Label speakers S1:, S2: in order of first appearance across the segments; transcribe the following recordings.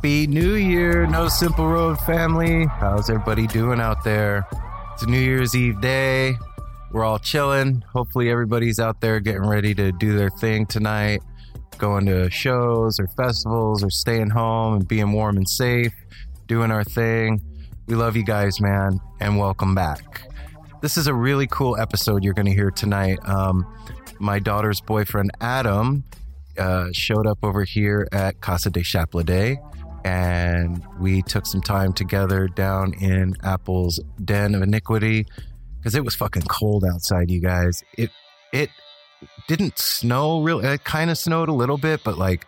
S1: Happy New Year, No Simple Road family. How's everybody doing out there? It's New Year's Eve day. We're all chilling. Hopefully, everybody's out there getting ready to do their thing tonight, going to shows or festivals or staying home and being warm and safe, doing our thing. We love you guys, man, and welcome back. This is a really cool episode you're going to hear tonight. Um, my daughter's boyfriend, Adam, uh, showed up over here at Casa de Chapelet and we took some time together down in Apple's Den of Iniquity because it was fucking cold outside, you guys. It it didn't snow really. It kind of snowed a little bit, but like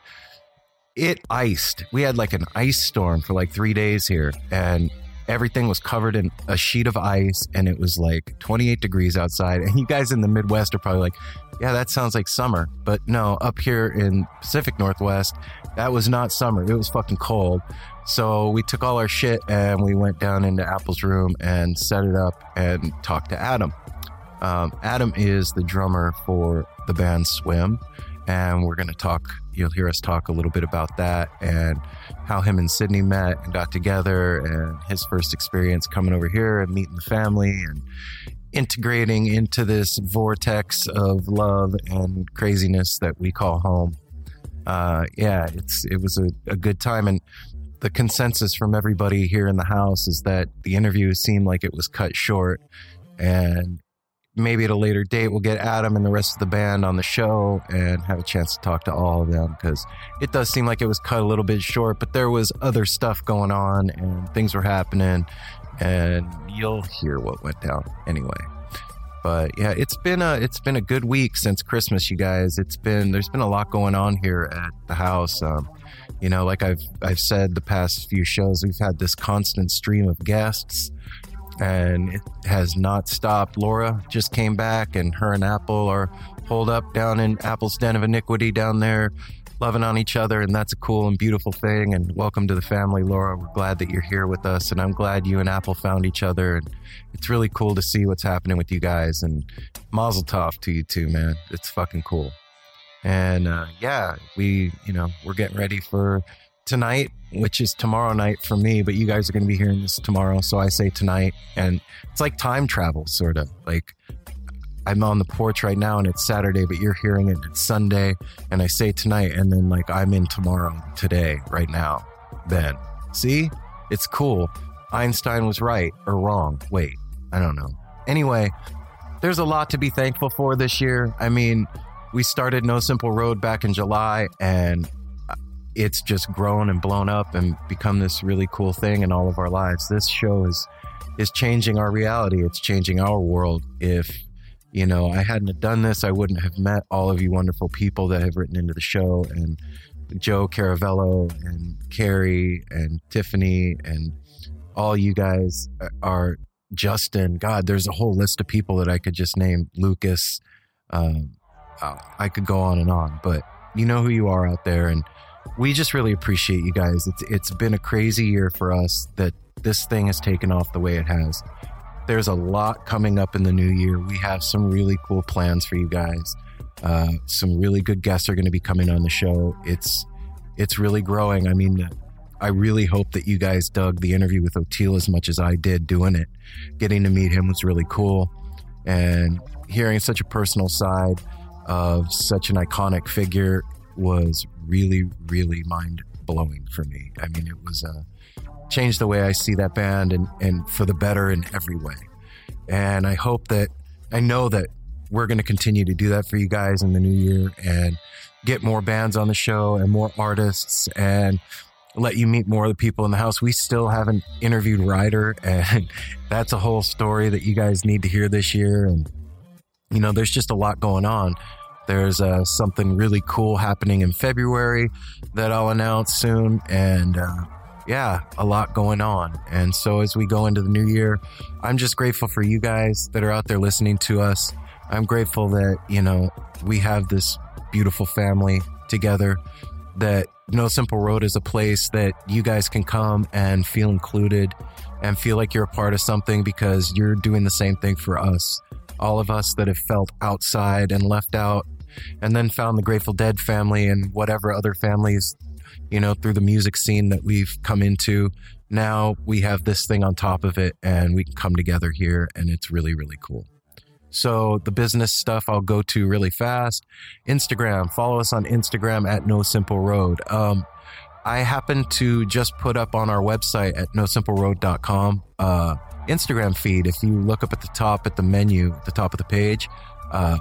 S1: it iced. We had like an ice storm for like three days here, and everything was covered in a sheet of ice, and it was like 28 degrees outside. And you guys in the Midwest are probably like, "Yeah, that sounds like summer," but no, up here in Pacific Northwest, that was not summer. It was fucking cold. So we took all our shit and we went down into Apple's room and set it up and talked to Adam. Um, Adam is the drummer for the band SWIMM, and we're going to talk. You'll hear us talk a little bit about that and how him and Sydney met and got together, and his first experience coming over here and meeting the family and integrating into this vortex of love and craziness that we call home.
S2: uh, yeah, it's it was a, a good time, and the consensus from everybody here in the house is that the interview seemed like it was cut short, and maybe at a later date we'll get Adam and the rest of the band on the show and have a chance to talk to all of them because it does seem like it was cut a little bit short, but there was other stuff going on and things were happening, and you'll hear what went down anyway. But yeah, it's been a it's been a good week since Christmas, you guys. It's been there's been a lot going on here at the house. Um, you know, like I've I've said the past few shows, we've had this constant stream of guests, and it has not stopped. Laura just came back, and her and Apple are holed up down in Apple's Den of Iniquity down there loving on each other, and that's a cool and beautiful thing. And welcome to the family, Laura. We're glad that you're here with us, and I'm glad you and Apple found each other. And it's really cool to see what's happening with you guys. And Mazel Tov to you too, man. It's fucking cool. And uh, yeah, we, you know, we're getting ready for tonight, which is tomorrow night for me, but you guys are going to be hearing this tomorrow. So I say tonight. And it's like time travel, sort of. Like I'm on the porch right now and it's Saturday, but you're hearing it. It's Sunday. And I say tonight, and then like I'm in tomorrow, today, right now. Then, see, it's cool. Einstein was right or wrong. Wait, I don't know. Anyway, there's a lot to be thankful for this year. I mean, we started No Simple Road back in July, and it's just grown and blown up and become this really cool thing in all of our lives. This show is is changing our reality. It's changing our world. If you know, I hadn't have done this, I wouldn't have met all of you wonderful people that have written into the show and Joe Caravello and Carrie and Tiffany and all you guys are Justin. God, there's a whole list of people that I could just name. Lucas. Um, uh, I could go on and on, but you know who you are out there, and we just really appreciate you guys. It's it's been a crazy year for us that this thing has taken off the way it has. There's a lot coming up in the new year. We have some really cool plans for you guys. Uh, some really good guests are going to be coming on the show. It's it's really growing. I mean, I really hope that you guys dug the interview with Oteil as much as I did doing it. Getting to meet him was really cool, and hearing such a personal side of such an iconic figure was really, really mind blowing for me. I mean, it was uh, changed the way I see that band and, and for the better in every way. And I hope that I know that we're going to continue to do that for you guys in the new year and get more bands on the show and more artists and let you meet more of the people in the house. We still haven't interviewed Ryder, and that's a whole story that you guys need to hear this year. And, you know, there's just a lot going on. There's uh, something really cool happening in February that I'll announce soon. And, uh, yeah, a lot going on. And so as we go into the new year, I'm just grateful for you guys that are out there listening to us. I'm grateful that, you know, we have this beautiful family together, that No Simple Road is a place that you guys can come and feel included and feel like you're a part of something because you're doing the same thing for us. All of us that have felt outside and left out and then found the Grateful Dead family and whatever other families you know, through the music scene that we've come into. Now we have this thing on top of it and we can come together here and it's really, really cool. So the business stuff I'll go to really fast. Instagram, follow us on Instagram at No Simple Road. Um, I happen to just put up on our website at nosimpleroad.com uh, Instagram feed. If you look up at the top at the menu, at the top of the page, uh,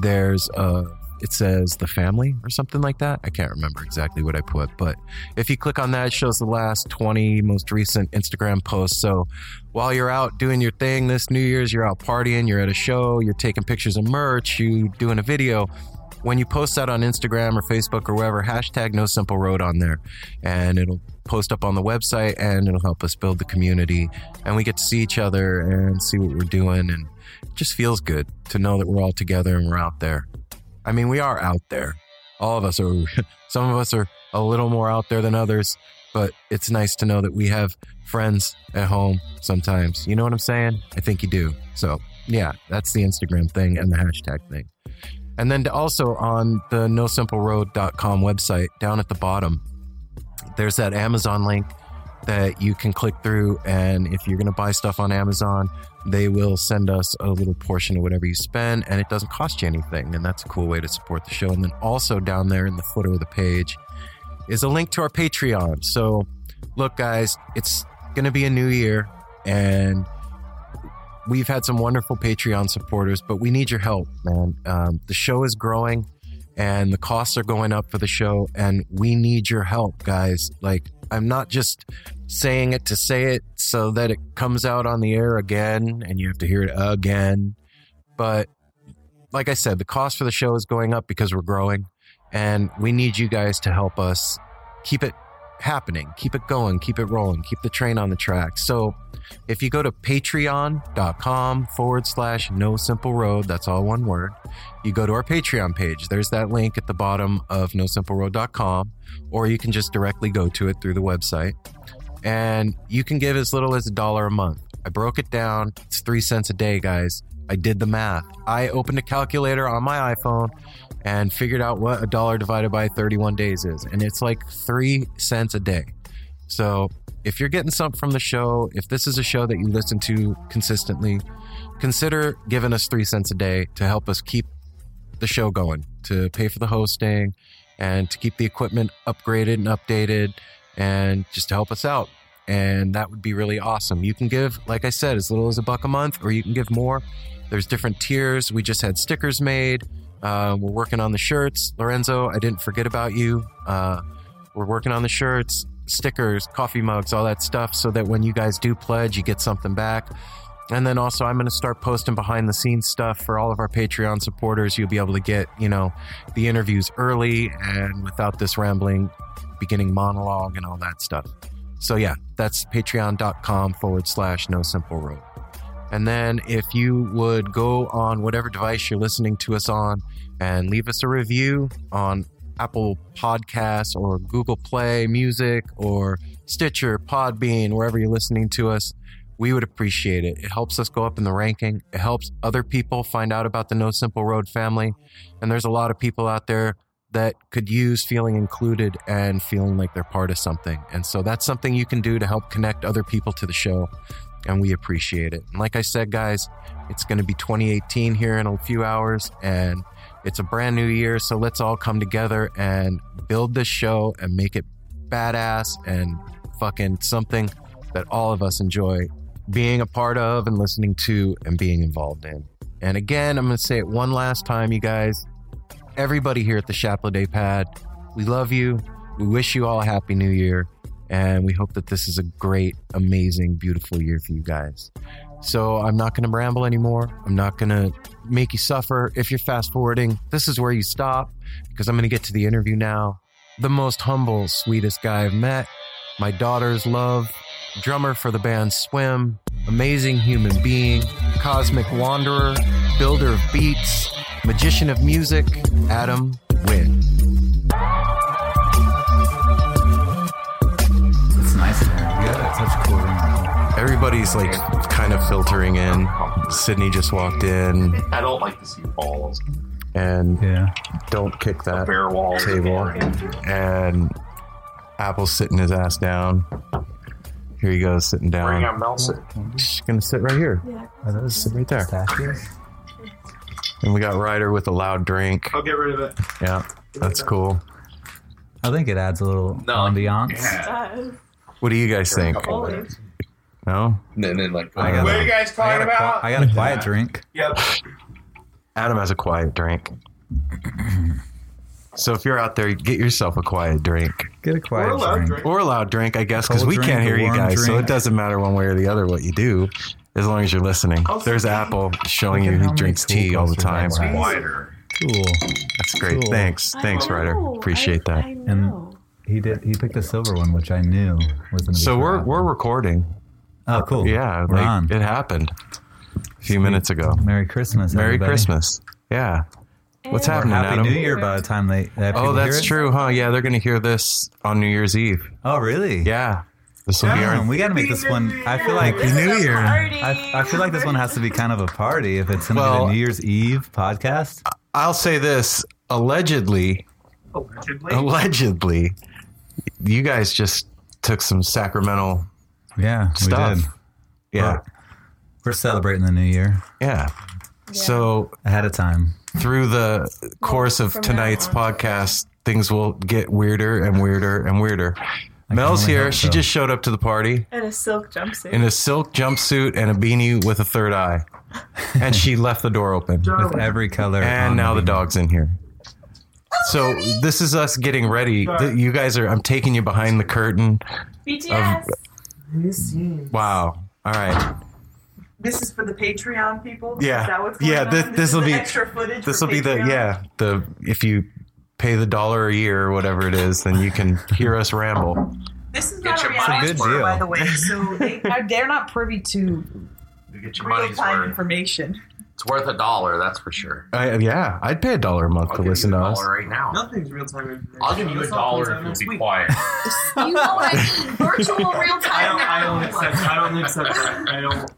S2: there's a it says the family or something like that. I can't remember exactly what I put, but if you click on that, it shows the last 20 most recent Instagram posts. So while you're out doing your thing this New Year's, you're out partying, you're at a show, you're taking pictures of merch, you doing a video. When you post that on Instagram or Facebook or wherever, hashtag No Simple Road on there, and it'll post up on the website, and it'll help us build the community, and we get to see each other and see what we're doing, and it just feels good to know that we're all together and we're out there. I mean, we are out there. All of us are, some of us are a little more out there than others, but it's nice to know that we have friends at home sometimes. You know what I'm saying? I think you do. So, yeah, that's the Instagram thing and the hashtag thing. And then also on the nosimpleroad.com website, down at the bottom, there's that Amazon link that you can click through. And if you're going to buy stuff on Amazon, they will send us a little portion of whatever you spend, and it doesn't cost you anything. And that's a cool way to support the show. And then also down there in the footer of the page is a link to our Patreon. So, look, guys, it's going to be a new year, and we've had some wonderful Patreon supporters, but we need your help, man. Um, the show is growing and the costs are going up for the show, and we need your help, guys. Like, I'm not just saying it to say it so that it comes out on the air again and you have to hear it again. But like I said, the cost for the show is going up because we're growing, and we need you guys to help us keep it happening, keep it going, keep it rolling, keep the train on the track. So if you go to patreon.com forward slash no simple road, that's all one word, you go to our Patreon page. There's that link at the bottom of nosimpleroad.com, or you can just directly go to it through the website. And you can give as little as a dollar a month. I broke it down. It's three cents a day, guys. I did the math. I opened a calculator on my iPhone and figured out what a dollar divided by 31 days is. And it's like three cents a day. So if you're getting something from the show, if this is a show that you listen to consistently, consider giving us three cents a day to help us keep the show going, to pay for the hosting, and to keep the equipment upgraded and updated, and just to help us out. And that would be really awesome. You can give, like I said, as little as a buck a month, or you can give more. There's different tiers. We just had stickers made. Uh, we're working on the shirts. Lorenzo, I didn't forget about you. Uh, we're working on the shirts, stickers, coffee mugs, all that stuff, so that when you guys do pledge, you get something back. And then also, I'm going to start posting behind the scenes stuff for all of our Patreon supporters. You'll be able to get, you know, the interviews early and without this rambling beginning monologue and all that stuff. So, yeah, that's patreon.com forward slash no simple road. And then if you would go on whatever device you're listening to us on and leave us a review on Apple Podcasts or Google Play Music or Stitcher, Podbean, wherever you're listening to us, we would appreciate it. It helps us go up in the ranking. It helps other people find out about the No Simple Road family. And there's a lot of people out there that could use feeling included and feeling like they're part of something. And so that's something you can do to help connect other people to the show. And we appreciate it. And like I said, guys, it's going to be 2018 here in a few hours. And it's a brand new year. So let's all come together and build this show and make it badass and fucking something that all of us enjoy being a part of and listening to and being involved in. And again, I'm going to say it one last time, you guys. Everybody here at the Chaplet Day Pad, we love you. We wish you all a happy new year. And we hope that this is a great, amazing, beautiful year for you guys. So I'm not going to ramble anymore. I'm not going to make you suffer. If you're fast forwarding, this is where you stop because I'm going to get to the interview now. The most humble, sweetest guy I've met. My daughter's love, drummer for the band SWIMM, amazing human being, cosmic wanderer, builder of beats, magician of music, Adam Wynn.
S3: It's nice in there. You got such a cool room.
S2: Everybody's like kind of filtering in. Sydney just walked in,
S4: I don't like to see balls.
S2: and
S3: Yeah.
S2: don't kick that
S4: Bare walls.
S2: table. And Apple's sitting his ass down. Here he goes, sitting down.
S4: Bring
S2: down.
S4: out Melson.
S2: She's gonna sit right here.
S3: Are those
S2: Sit right there. And we got Ryder with a loud drink.
S4: I'll get rid of it.
S2: Yeah, that's cool.
S3: I think it adds a little
S4: No,
S3: ambiance.
S4: Yeah.
S2: What do you guys think?
S4: Couple minutes.
S2: No?
S5: And then like
S3: I got,
S4: What are you guys
S3: I got
S4: talking
S3: a, qui-
S4: about?
S3: I got a quiet drink.
S4: Yep.
S2: Adam has a quiet drink. So if you're out there, get yourself a quiet drink.
S3: Get a
S4: Or
S3: quiet
S4: a loud
S3: drink.
S4: drink.
S2: Or a loud drink, I guess, because we
S3: drink,
S2: can't hear you
S3: warm
S2: guys. So it doesn't matter one way or the other what you do, as long as you're listening.
S4: Oh,
S2: There's
S4: okay.
S2: Apple showing you
S3: at
S2: he drinks
S3: cool
S2: tea all the time.
S3: I.
S4: Wider.
S3: Cool.
S2: That's great.
S3: Cool.
S2: Thanks. Thanks, Ryder. Appreciate that.
S3: And he did. He picked a silver one, which I knew was going.
S2: So we're we're recording.
S3: Oh, uh, cool.
S2: Yeah,
S3: we're
S2: like
S3: on.
S2: it happened a few minutes ago.
S3: Merry Christmas.
S2: Merry
S3: everybody.
S2: Christmas. Yeah. What's happening,
S3: Happy
S2: Adam?
S3: New Year by the time they. that
S2: Oh,
S3: people hear
S2: that's
S3: it?
S2: true, huh? Yeah, they're going to hear this on New Year's Eve.
S3: Oh, really?
S2: Yeah. This will be
S3: Damn,
S2: our
S3: we got to make this one. I feel like
S2: Happy New Year.
S3: I, I feel like this one has to be kind of a party if it's going to
S2: Well-
S3: be the New Year's Eve podcast.
S2: I'll say this allegedly,
S4: Allegedly.
S2: allegedly, you guys just took some Sacramento
S3: Yeah,
S2: stuff.
S3: we did.
S2: Yeah,
S3: We're celebrating the new year
S2: yeah. So
S3: ahead of time.
S2: through the course of tonight's podcast, things will get weirder and weirder and weirder. Mel's here. She
S3: so.
S2: just showed up to the party
S4: And a silk jumpsuit.
S2: in a silk jumpsuit and a beanie with a third eye, and she left the door open.
S3: With every color.
S2: And
S3: on
S2: now the
S3: beanie.
S2: dog's in here. Oh, so this is us getting ready. Th- You guys are. I'm taking you behind the curtain.
S4: BTS.
S2: Wow. All right.
S5: This is for the Patreon people.
S2: Yeah.
S5: Is that what's going
S2: Yeah,
S5: on? This
S2: this'll be-
S5: extra footage.
S2: This will be the yeah the if you pay the dollar a year or whatever it is, then you can hear us ramble.
S5: This is not a
S2: your
S5: reality
S2: money's
S5: show, by the way. So they are, they're not privy to
S6: You get your
S5: real time information.
S6: It's worth a dollar, that's for sure.
S2: I, yeah, I'd pay a dollar a month to listen to us.
S6: right now.
S7: Nothing's real time information.
S6: I'll give you a
S7: That's all
S6: dollar
S7: comes out
S6: if you'll be
S7: week.
S6: quiet.
S4: You know what I mean? Virtual real
S7: I
S4: time.
S7: don't, I don't accept. I don't accept that. I don't.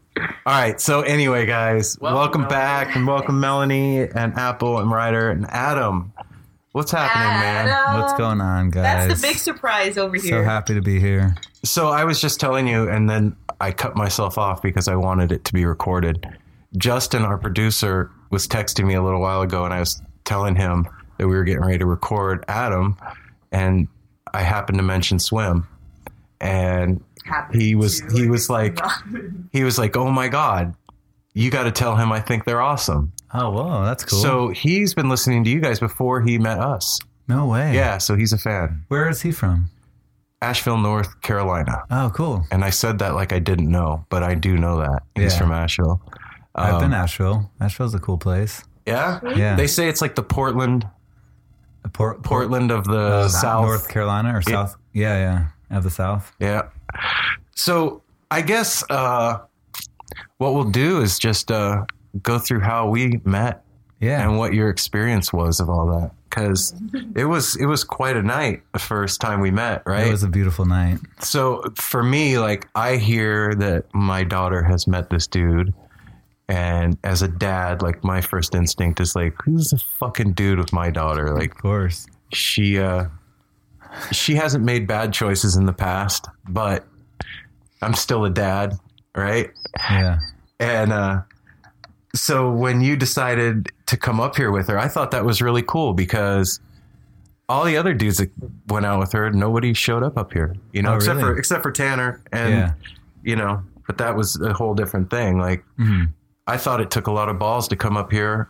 S2: All right. So anyway, guys, welcome,
S6: Welcome,
S2: back and welcome Melanie and Apple and Ryder and Adam. What's happening, man?
S5: Adam.
S3: What's going on, guys?
S5: That's the big surprise over here.
S3: So
S5: here.
S3: happy to be here.
S2: So I was just telling you, and then I cut myself off because I wanted it to be recorded. Justin, our producer, was texting me a little while ago, and I was telling him that we were getting ready to record Adam, and I happened to mention SWIMM, and he was
S5: to-
S2: he was like he was like, "Oh my god, you got to tell him I think they're awesome."
S3: Oh, whoa, that's cool.
S2: So he's been listening to you guys before he met us.
S3: no way.
S2: Yeah, so he's a fan.
S3: Where is he from?
S2: Asheville, North Carolina.
S3: Oh, cool.
S2: And I said that like I didn't know, but I do know that. He's
S3: Yeah.
S2: from Asheville.
S3: I've
S2: Um,
S3: been to Asheville. Asheville's a cool place.
S2: Yeah?
S3: Yeah.
S2: They say it's like the Portland
S3: Port,
S2: Portland of the
S3: uh,
S2: South.
S3: North Carolina or South. Yeah, yeah, of the South.
S2: Yeah. So I guess uh, what we'll do is just uh, go through how we met
S3: Yeah.
S2: and what your experience was of all that. Because it was it was quite a night the first time we met, right?
S3: It was a beautiful night.
S2: so for me, like I hear that my daughter has met this dude, and as a dad, like my first instinct is like, who's the fucking dude with my daughter? Like
S3: Of course.
S2: she uh she hasn't made bad choices in the past, but I'm still a dad, right?
S3: Yeah.
S2: And uh so when you decided to come up here with her, I thought that was really cool because all the other dudes that went out with her, nobody showed up up here, you know,
S3: Oh,
S2: except
S3: really?
S2: for except for Tanner and
S3: Yeah.
S2: you know, but that was a whole different thing. Like
S3: Mhm.
S2: I thought it took a lot of balls to come up here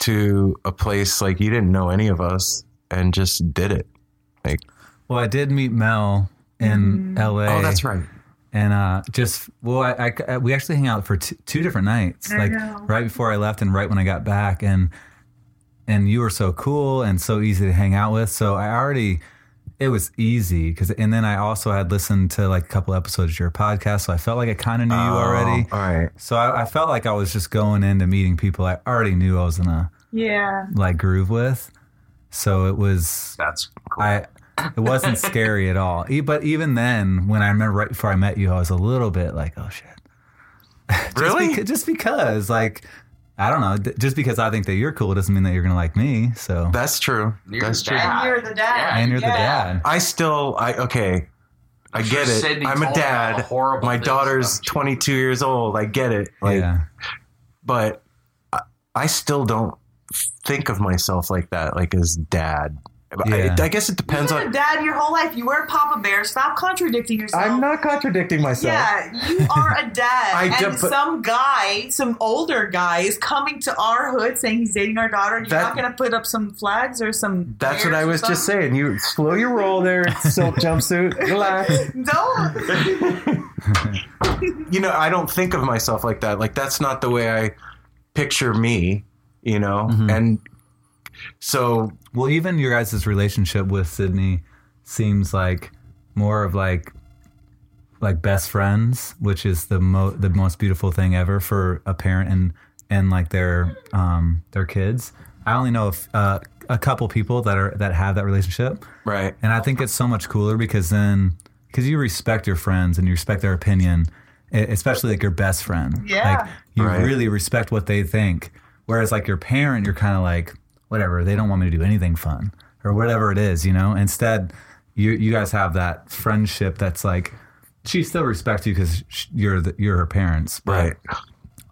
S2: to a place like you didn't know any of us and just did it. Like,
S3: Well, I did meet Mel in L.A.
S2: oh, that's right.
S3: and uh, just well, I, I- we actually hang out for t- two different nights, like right before I left and right when I got back, and and you were so cool and so easy to hang out with. So I already it was easy because, and then I also had listened to like a couple episodes of your podcast, so I felt like I kind of knew you oh, already.
S2: Oh, all right.
S3: So I, I felt like I was just going into meeting people I already knew I was in a
S5: Yeah.
S3: like groove with. So it was
S6: That's cool.
S3: I it wasn't scary at all. E- But even then, when I remember right before I met you, I was a little bit like, "Oh shit!" Just
S2: Really?
S3: beca- just because, like, I don't know. th- Just because I think that you're cool doesn't mean that you're gonna like me. So,
S2: That's true.
S6: You're
S2: That's true.
S6: dad.
S5: And you're the dad.
S3: and you're the dad.
S2: I still, I okay. I
S6: sure
S2: get it.
S6: Sydney
S2: I'm a
S6: told me all the
S2: dad.
S6: horrible
S2: My daughter's
S6: about you.
S2: 22 years old. I get it. Like,
S3: yeah,
S2: but I, I still don't think of myself like that, like as dad.
S3: Yeah.
S2: I, I guess it depends
S5: You've been
S2: on.
S5: a dad your whole life. You were a Papa Bear. Stop contradicting yourself.
S2: I'm not contradicting myself.
S5: Yeah, you are a dad,
S2: I
S5: and
S2: ju- but-
S5: some guy, some older guy, is coming to our hood saying he's dating our daughter. And you're
S2: That-
S5: not going to put up some flags or some.
S2: That's what I was just saying. You slow your roll there, silk jumpsuit. Relax.
S5: Don't.
S2: you know, I don't think of myself like that. Like that's not the way I picture me, you know? Mm-hmm. And so
S3: Well, even your guys' relationship with Sydney seems like more of like like best friends, which is the mo- the most beautiful thing ever for a parent and and like their um their kids. I only know if, uh, a couple people that are that have that relationship,
S2: right.
S3: and I think it's so much cooler because then because you respect your friends and you respect their opinion, especially like your best friend.
S5: Yeah.
S3: like you
S2: Right.
S3: really respect what they think. Whereas like your parent, you're kind of like whatever. They don't want me to do anything fun or whatever it is, you know. Instead, you you guys have that friendship that's like she still respects you because you're the, you're her parents, but
S2: Right.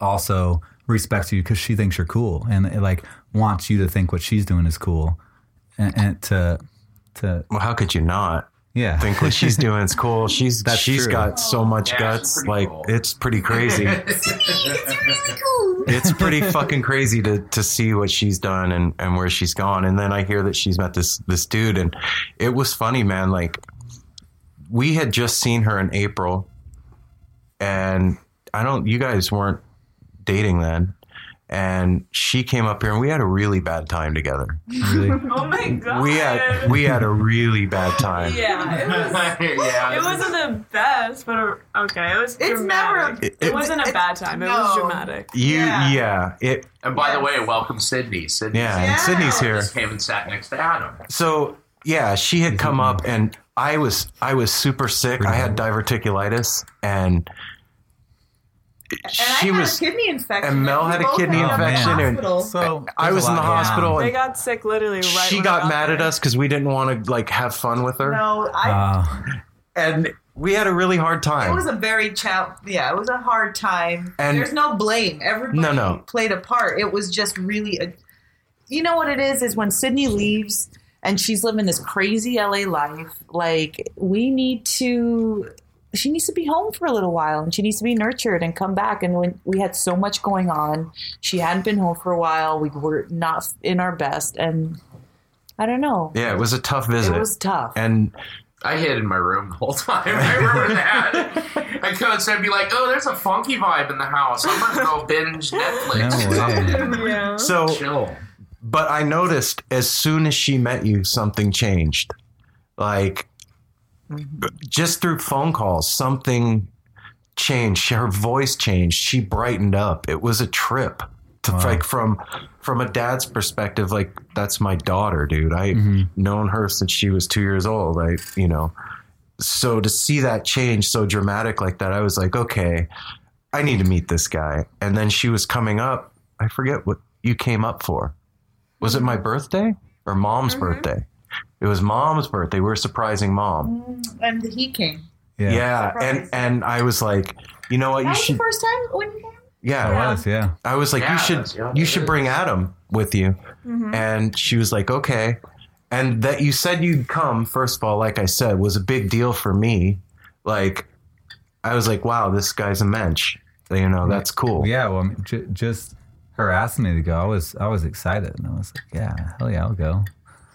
S3: also respects you because she thinks you're cool and it, like wants you to think what she's doing is cool, and, and to to
S2: Well, how could you not?
S3: Yeah
S2: think what she's doing is cool. She's
S3: That's
S2: she's
S3: true.
S2: got so much
S8: Yeah,
S2: guts.
S8: she's pretty
S2: Like
S8: cool.
S2: it's pretty crazy. it's pretty fucking crazy to to see what she's done and and where she's gone. And then I hear that she's met this this dude, and it was funny, man. Like we had just seen her in April, and I don't. You guys weren't dating then. And she came up here, and we had a really bad time together.
S3: really
S4: Oh my god.
S2: We had we had a really bad time.
S4: Yeah, it was.
S8: yeah.
S4: It wasn't the best, but okay, it was.
S5: It's
S4: dramatic.
S5: never-
S4: It,
S2: it-
S4: wasn't a bad time. It was dramatic.
S2: You
S5: Yeah.
S2: yeah, it
S8: And by the way, welcome Sydney. Sydney
S2: yeah, and
S5: Yeah.
S2: Sydney's here.
S8: just came and sat next to Adam.
S2: So yeah, she had come up and I was I was super sick. I had diverticulitis and
S5: And
S2: she
S5: I had
S2: was
S5: a kidney infection.
S2: and Mel had a kidney
S5: ended up in the
S2: infection and-
S5: hospital.
S3: so
S2: I was in the
S3: lot going on.
S2: hospital
S4: They got sick literally right.
S2: she
S4: when I
S2: got mad
S4: there.
S2: at us because we didn't want to like have fun with her.
S5: no, I.
S3: Uh,
S2: And we had a really hard time.
S5: it was a very chal- yeah, it was a hard time.
S2: And-
S5: There's no blame. Everybody
S2: No, no.
S5: played a part. It was just really a You know what it is is when Sydney leaves and she's living this crazy LA life, like we need to she needs to be home for a little while and she needs to be nurtured and come back and when we had so much going on, she hadn't been home for a while. We were not in our best and I don't know.
S2: yeah, it was a tough visit.
S5: It was tough.
S2: and
S8: I hid in my room the whole time. I remember that. I could so I'd be like, "Oh, there's a funky vibe in the house. I'm gonna go binge Netflix."
S3: No way.
S4: Yeah.
S2: so
S8: Chill.
S2: But I noticed as soon as she met you, something changed. Like just through phone calls, something changed. Her voice changed. She brightened up. It was a trip. To, Like from from a dad's perspective, like that's my daughter, dude. I've mm-hmm. known her since she was two years old. I, you know, so to see that change so dramatic like that, I was like, okay, I need to meet this guy. And then she was coming up. I forget what you came up for. Was it my birthday or mom's mm-hmm. birthday? It was mom's birthday. We were surprising mom.
S5: Mm, and he came.
S3: Yeah,
S2: Yeah, and
S5: Surprise.
S2: and I was like, you know what?
S5: That
S2: You
S5: was
S2: should.
S5: the first time when you came?
S2: Yeah,
S3: It was, yeah.
S2: I was like,
S8: Yeah,
S2: you should
S8: yeah,
S2: you
S8: it
S2: should
S8: is.
S2: bring Adam with you. Mm-hmm. And she was like, okay. And that you said you'd come, first of all, like I said, was a big deal for me. Like, I was like, wow, this guy's a mensch. You know, that's cool.
S3: Yeah, well, I mean, j- just her asking me to go, I was I was excited, and I was like, yeah, hell yeah, I'll go.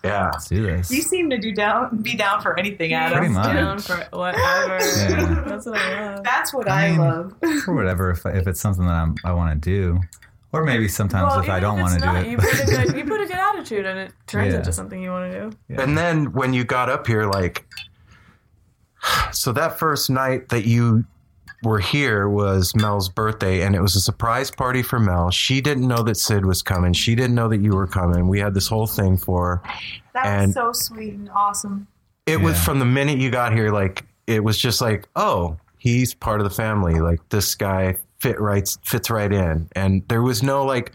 S2: Yeah.
S3: Let's do this.
S5: You seem to do down be down for anything, Adam.
S3: Pretty much.
S4: Down for whatever.
S3: Yeah.
S4: That's what I love.
S5: That's what
S3: I
S5: I,
S3: mean,
S5: love.
S3: for whatever if, if it's something that I'm, I want to do, or maybe sometimes
S4: Well,
S3: if I don't want to do it.
S4: You put, a good, you put a good attitude and it turns
S3: Yeah.
S4: into something you want to do.
S3: Yeah.
S2: And then when you got up here, like, so that first night that you were here was Mel's birthday, and it was a surprise party for Mel. She didn't know that Sid was coming. She didn't know that you were coming. We had this whole thing for her.
S5: That
S2: And-
S5: was so sweet and awesome.
S2: It was from the minute you got here, like, it was just like, oh, he's part of the family. Like, this guy fit right, fits right in. And there was no, like,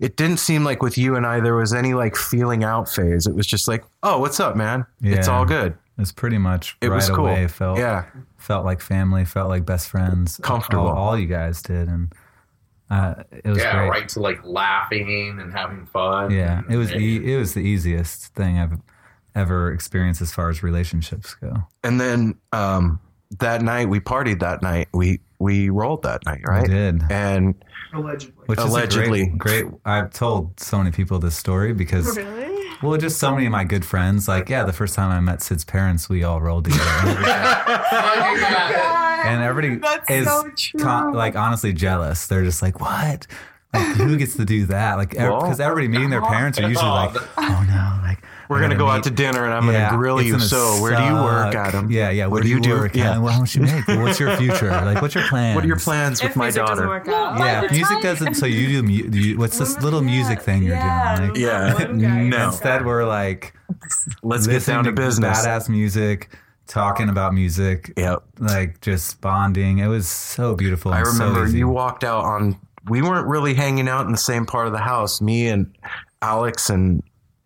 S2: it didn't seem like with you and I there was any like feeling out phase. It was just like, oh, what's up, man? It's all good.
S3: It's pretty much
S2: It
S3: right
S2: was cool.
S3: away felt
S2: yeah.
S3: felt like family, felt like best friends.
S2: Comfortable.
S3: All, all you guys did, and uh, it was
S8: Yeah,
S3: great.
S8: right to like laughing and having fun.
S3: Yeah, it was e- it was the easiest thing I've ever experienced as far as relationships go.
S2: And then um, that night we partied. That night we we rolled that night, right?
S3: I did.
S2: And
S7: Allegedly.
S3: Which
S2: Allegedly.
S3: is a great, great. I've told so many people this story because,
S4: Really?
S3: Well, just so many of my good friends. Like, yeah, the first time I met Sid's parents, we all rolled together, and everybody
S5: That's
S3: is
S5: so
S3: con- like honestly jealous. They're just like, what? Like, who gets to do that? Like,
S2: Well-
S3: because everybody meeting their parents are usually oh. like, oh no, like
S2: we're gonna
S3: gotta
S2: go
S3: meet-
S2: out to dinner, and I'm gonna grill you.
S3: gonna
S2: So where do you work. Adam?
S3: Yeah, yeah.
S2: What do you do?
S3: Work?
S2: Yeah.
S3: Well, how much you make? Well, what's your future? Like, what's your plan?
S2: What are your plans with
S4: If
S2: my
S4: music
S2: daughter?
S4: work out.
S5: By
S3: Yeah, music
S5: time-
S3: doesn't. So you do. mu- you, what's this little music thing you're
S4: yeah,
S3: doing? Like,
S2: Yeah. No.
S3: Instead, we're like
S2: Let's get
S3: listening
S2: down to business.
S3: Badass music, talking about music,
S2: Yep.
S3: like just bonding. It was so beautiful.
S2: I
S3: and so
S2: remember you walked out on. We weren't really hanging out in the same part of the house. Me and Alex and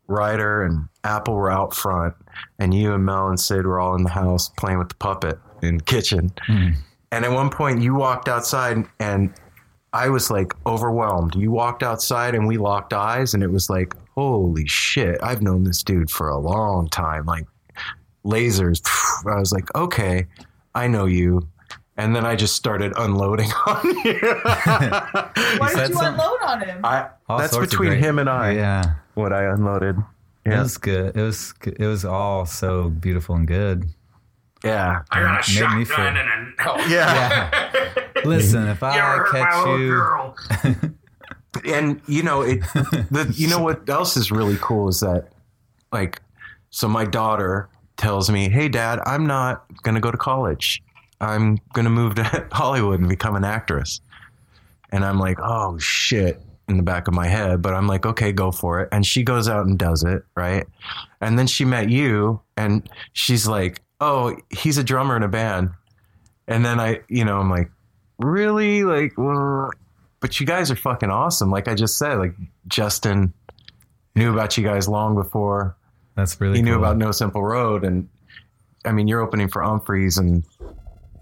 S2: Ryder and Apple were out front, and you and Mel and Sid were all in the house playing with the puppet in the kitchen. And at one point, you walked outside, and I was like overwhelmed. You walked outside, and we locked eyes, and it was like, holy shit! I've known this dude for a long time. Like lasers. I was like, okay, I know you. And then I just started unloading on you.
S5: Why did you
S3: some-
S5: unload on him?
S2: I, that's between him and I.
S3: Yeah.
S2: What I unloaded.
S3: It was good. It was it was all so beautiful and good.
S2: Yeah.
S8: I got a
S3: Made me
S8: shotgun
S3: feel-
S8: and a no.
S2: Yeah.
S3: Listen, if
S8: You
S3: I
S8: hurt
S3: catch you,
S8: girl?
S2: and you know it the, you know what else is really cool is that like so my daughter tells me hey dad i'm not going to go to college i'm going to move to hollywood and become an actress and i'm like oh shit in the back of my head but i'm like okay go for it and she goes out and does it right and then she met you and she's like oh he's a drummer in a band and then i you know i'm like really like well, but you guys are fucking awesome. Like I just said, like Justin knew about you guys long before
S3: that's really
S2: he knew
S3: cool.
S2: about No Simple Road, and I mean you're opening for Umphrey's and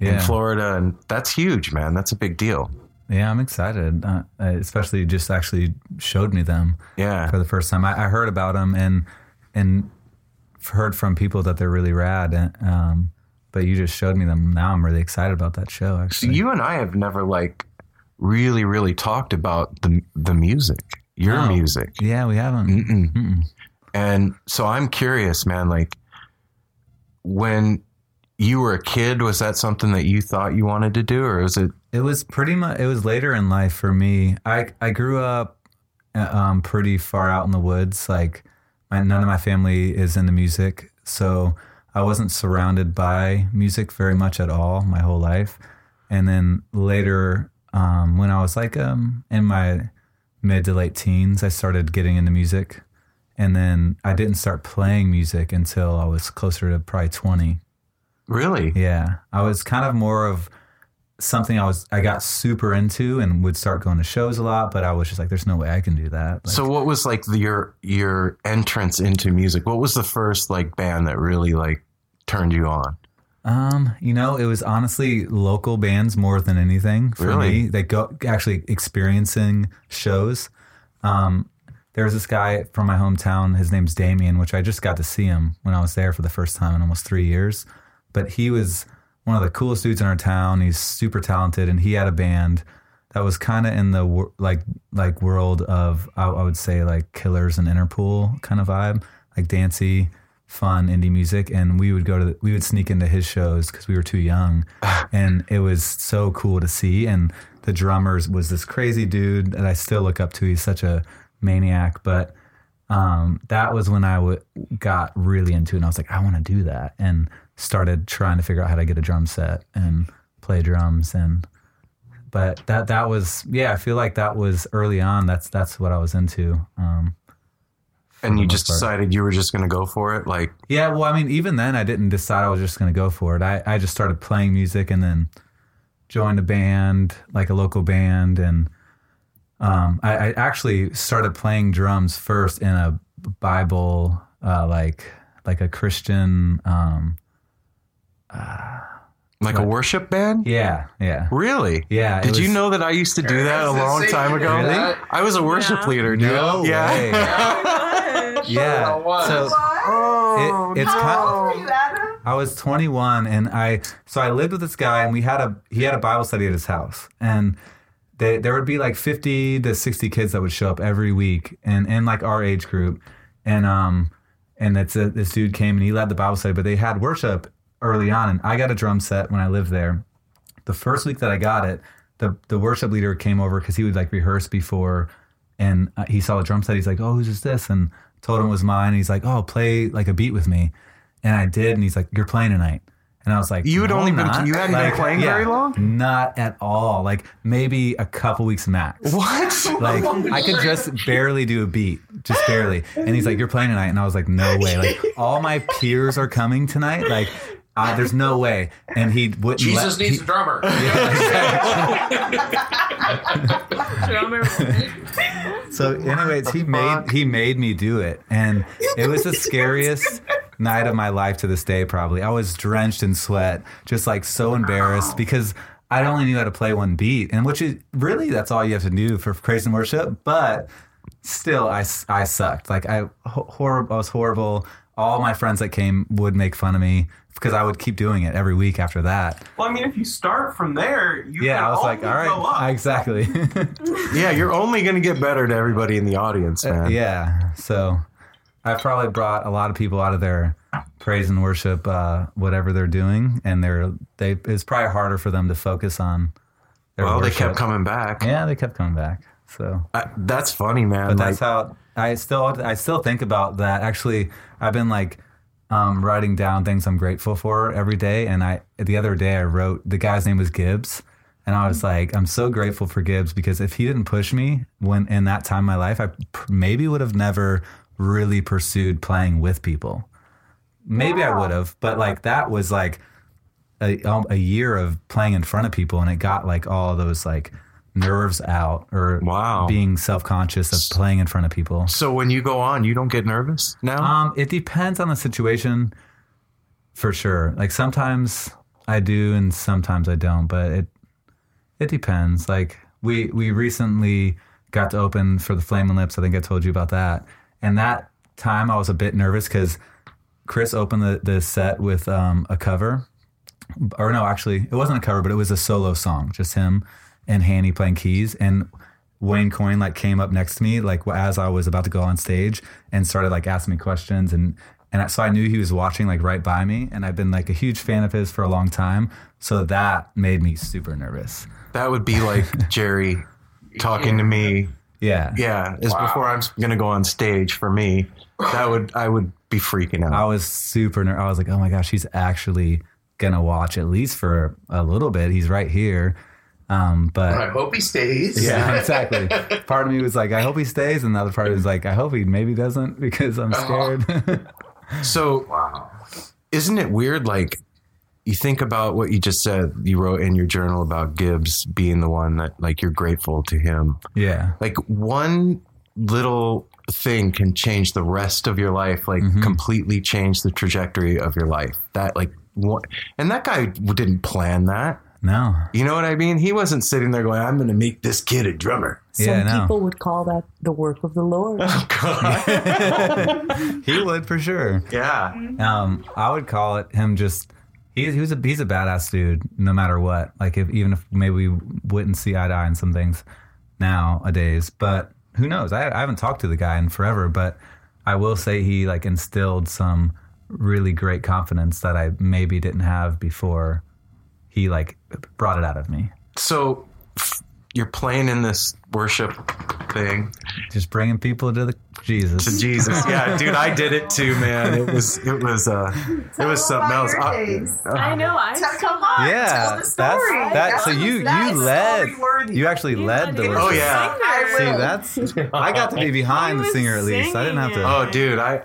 S2: in. Florida, and that's huge, man. That's a big deal.
S3: Yeah, I'm excited. Uh, uh, especially you just actually showed me them
S2: Yeah,
S3: for the first time. I, I heard about them and and heard from people that they're really rad. And, um, but you just showed me them. Now I'm really excited about that show.
S2: so
S3: Actually,
S2: you and I have never like really, really talked about the the music, your
S3: No.
S2: music,
S3: yeah, we haven't.
S2: Mm-mm.
S3: Mm-mm.
S2: and so I'm curious, man. Like when you were a kid, was that something that you thought you wanted to do, or was it?
S3: It was pretty much. It was later in life for me. I I grew up uh, um, pretty far out in the woods. Like my, none of my family is into music, so I wasn't surrounded by music very much at all my whole life. And then later, um, when I was like um, in my mid to late teens, I started getting into music. And then I didn't start playing music until I was closer to probably twenty.
S2: Really?
S3: Yeah, I was kind of more of something I was I got super into and would start going to shows a lot, but I was just like, "There's no way I can do that." Like,
S2: So what was like the, your your entrance into music? What was the first like band that really like turned you on?
S3: um, you know, it was honestly local bands more than anything for
S2: Really?
S3: me. They go actually experiencing shows. Um, there was this guy from my hometown. His name's Damien, which I just got to see him when I was there for the first time in almost three years. But he was one of the coolest dudes in our town. He's super talented, and he had a band that was kind of in the like like world of I, I would say like Killers and Interpol kind of vibe, like dancey, fun indie music. And we would go to the, we would sneak into his shows because we were too young, and it was so cool to see. And the drummers was this crazy dude that I still look up to. He's such a maniac, but um, that was when I w- got really into it. And I was like, I want to do that, and started trying to figure out how to get a drum set and play drums. And but that that was yeah, I feel like that was early on. That's that's what I was into. Um,
S2: And you just
S3: part.
S2: decided you were just going to go for it? Like,
S3: yeah, well, I mean, even then, I didn't decide I was just going to go for it. I, I just started playing music and then joined a band, like a local band, and um, I, I actually started playing drums first in a Bible, uh, like like a Christian. Um,
S2: like a worship band?
S3: yeah, yeah,
S2: Really?
S3: yeah. it
S2: Did you know that I used to do that a long
S8: say,
S2: time ago?
S8: did that?
S2: I was a worship
S4: Yeah.
S2: leader, dude.
S3: No
S2: yeah.
S3: way. Yeah.
S8: I was.
S3: So
S2: Oh,
S3: it, it's
S2: no.
S3: kind. I was 21, and I so I lived with this guy, and we had a he had a Bible study at his house, and they, there would be like 50 to 60 kids that would show up every week, and in like our age group, and um and it's a, this dude came and he led the Bible study, but they had worship early on, and I got a drum set when I lived there. The first week that I got it, the the worship leader came over because he would like rehearse before, and uh, he saw the drum set. He's like, "Oh, who's is this?" And told him it was mine. He's like, "Oh, play like a beat with me," and I did. And he's like, "You're playing tonight." And I was like,
S2: You had
S3: "No,
S2: only
S3: I'm
S2: been-
S3: not."
S2: you hadn't been
S3: Like,
S2: playing very long?
S3: Not at all. Like maybe a couple weeks max.
S2: What?
S3: Like I could just barely do a beat, just barely. And he's like, "You're playing tonight," and I was like, "No way!" Like all my peers are coming tonight. Like uh, there's no way. And he wouldn't.
S8: Jesus
S3: let,
S8: needs
S3: he-
S8: a drummer.
S4: Drummer.
S3: So, anyways, he made he made me do it, and it was the scariest. Night of my life to this day. Probably, I was drenched in sweat, just like so embarrassed because I only knew how to play one beat, and which is really that's all you have to do for praise and worship. But still, I, I sucked. Like I hor- I was horrible. All my friends that came would make fun of me because I would keep doing it every week after that.
S7: Well, I mean, if you start from there, you
S3: yeah,
S7: can
S3: I was
S7: only
S3: like, all
S7: go up.
S3: right, exactly.
S2: Yeah, you're only going to get better to everybody in the audience, man.
S3: Uh, yeah. So I've probably brought a lot of people out of their praise and worship, uh, whatever they're doing, and they're they. It's probably harder for them to focus on. Their
S2: Well, they kept coming back.
S3: Yeah, they kept coming back. So,
S2: that's funny, man.
S3: but
S2: Like,
S3: that's how I still I still think about that. Actually, I've been like um, writing down things I'm grateful for every day, and I the other day I wrote the guy's name was Gibbs. And I was like, I'm so grateful for Gibbs because if he didn't push me when in that time in my life, I p- maybe would have never really pursued playing with people. Maybe I would have, but like that was like a, um, a year of playing in front of people, and it got like all those like nerves out or
S2: Wow.
S3: being self conscious of playing in front of people.
S2: so when you go on, you don't get nervous now?
S3: Um, it depends on the situation, for sure. Like sometimes I do, and sometimes I don't. But it it depends. Like we we recently got to open for the Flaming Lips. I think I told you about that. And that time I was a bit nervous because Chris opened the, the set with um, a cover, or no, actually it wasn't a cover, but it was a solo song, just him and Hanny playing keys and. Wayne Coyne like came up next to me like as I was about to go on stage and started like asking me questions and and I- so I knew he was watching like right by me and I've been like a huge fan of his for a long time so that made me super nervous.
S2: that would be like Jerry talking to me.
S3: Yeah.
S2: Yeah, is before I'm going to go on stage for me. That would I would be freaking out.
S3: I was super nervous. I was like, "Oh my gosh, he's actually gonna watch at least for a little bit. He's right here." Um, but
S8: I hope he stays.
S3: Yeah, exactly. Part of me was like, I hope he stays, and the other part was like, I hope he maybe doesn't because I'm scared.
S2: So, wow. isn't it weird? Like, you think about what you just said. You wrote in your journal about Gibbs being the one that, like, you're grateful to him.
S3: yeah,
S2: Like, one little thing can change the rest of your life, like, completely change the trajectory of your life. That, like, one, and that guy didn't plan that.
S3: no,
S2: You know what I mean? He wasn't sitting there going, I'm going to make this kid a drummer.
S5: Some
S3: yeah, no.
S5: people would call that the work of the Lord. Oh, God.
S3: he would for sure.
S2: Yeah.
S3: Um, I would call it him just. He, he was a he's a badass dude, no matter what. Like if even if maybe we wouldn't see eye to eye on some things nowadays, but who knows? I, I haven't talked to the guy in forever, but I will say he like instilled some really great confidence that I maybe didn't have before. He like brought it out of me.
S2: So, you're playing in this worship thing.
S3: Just bringing people to the Jesus.
S2: to Jesus. Yeah, dude, I did it too, man. It was it was uh it was something else. I-
S4: I know. I
S5: Come on,
S3: yeah,
S5: tell the
S3: that's that. So you you led.
S5: story-worthy.
S3: You actually led the
S4: He was
S2: Oh, yeah.
S4: singer.
S3: See, that's I got to be behind the singer at least. I didn't have to.
S4: singing
S2: oh, dude, I.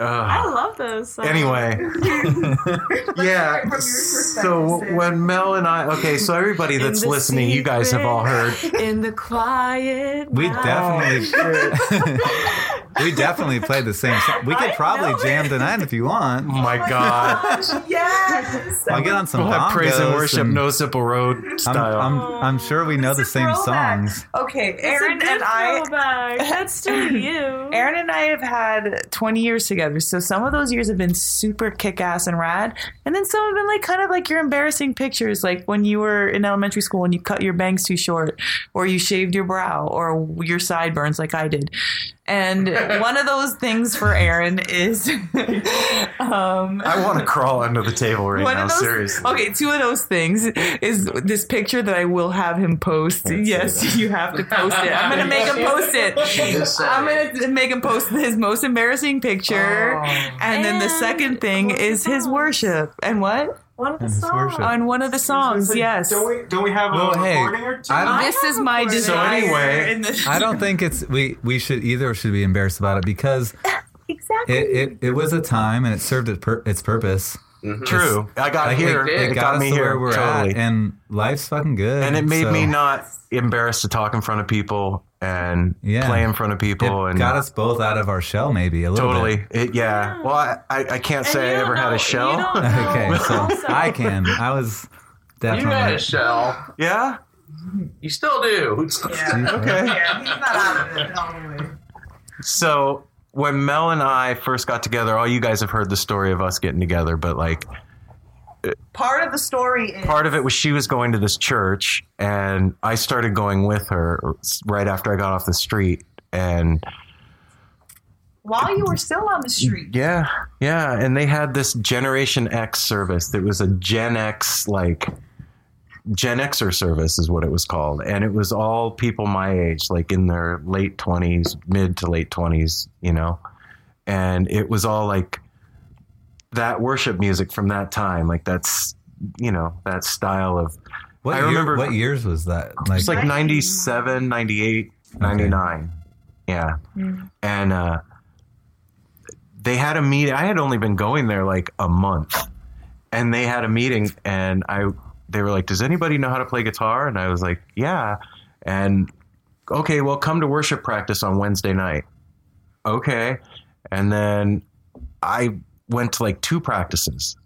S4: I
S2: Uh,
S4: love those. Songs.
S2: anyway, yeah. So when Mel and I, okay, so everybody that's
S4: the
S2: listening, you guys have all heard.
S4: in the quiet.
S3: We
S4: night.
S3: definitely, we definitely played the same song. We could
S4: I
S3: probably jam
S4: it.
S3: tonight if you want.
S2: Oh my oh God,
S5: Yes.
S3: I'll get on some
S2: we'll have praise and worship,
S3: and-
S2: no simple road
S3: I'm,
S2: style.
S3: I'm, oh, I'm sure we know the
S5: It's a
S3: same
S5: throwback.
S3: songs.
S5: Okay,
S4: It's a
S5: Aaron and I.
S4: throwback. That's still you.
S5: Aaron and I have had 20 years together, so some of those years have been super kick ass and rad, and then some have been like kind of like your embarrassing pictures, like when you were in elementary school and you cut your bangs too short, or you shaved your brow, or your sideburns, like I did. And one of those things for Aaron is, um,
S2: I want to crawl under the table right
S5: one
S2: now.
S5: those,
S2: Seriously.
S5: Okay, two of those things is this picture that I will have him post. Yes, you have to post it. I'm gonna make him post it. I'm gonna make him post his most embarrassing picture,
S2: Oh.
S5: and then the second thing
S4: one of the
S5: is his worship. And what
S4: One of the
S3: And
S4: songs.
S5: on one of the songs? Yes.
S7: Don't we, don't we have
S3: Well,
S7: a
S3: hey,
S7: recording or two?
S3: I
S5: This is my
S4: So
S2: anyway,
S5: in the-
S3: I don't think it's we. We should either should be embarrassed about it because
S5: exactly.
S3: it, it, it was a time and it served its, pur- its purpose. Mm-hmm.
S2: True. I got
S3: Like,
S2: here.
S3: It,
S2: It,
S3: it got,
S2: got me here.
S3: we're
S2: totally.
S3: at, and life's fucking good.
S2: and it made
S3: so
S2: me not embarrassed to talk in front of people and
S3: Yeah.
S2: play in front of people
S3: It
S2: and
S3: got us both out of our shell, maybe a little
S2: totally
S3: bit.
S2: it, yeah well I, I, I can't say i
S4: don't
S2: ever had a shell
S4: you don't know.
S3: Okay, so I can. I was definitely.
S8: You had a shell.
S2: yeah
S8: You still do.
S2: okay
S5: Yeah, he's not out of it all the way.
S2: so when mel and i first got together all you guys have heard the story of us getting together but like
S5: Part of the story is
S2: part of it was she was going to this church and i started going with her right after i got off the street and
S5: while you were still on the street.
S2: Yeah, yeah, and they had this Generation X service. That was a Gen X like Gen Xer service is what it was called, and it was all people my age, like in their late twenties, mid to late twenties, you know, and it was all like that worship music from that time, like that's you know that style of.
S3: What
S2: I
S3: year-
S2: remember-
S3: what years was that? Like,
S2: It's like 97, 98, 99. Yeah. And uh, they had a meeting. I had only been going there like a month. And they had a meeting and I they were like, "Does anybody know how to play guitar?" And I was like, "Yeah." And okay, well, come to worship practice on Wednesday night. Okay. And then I went to like two practices.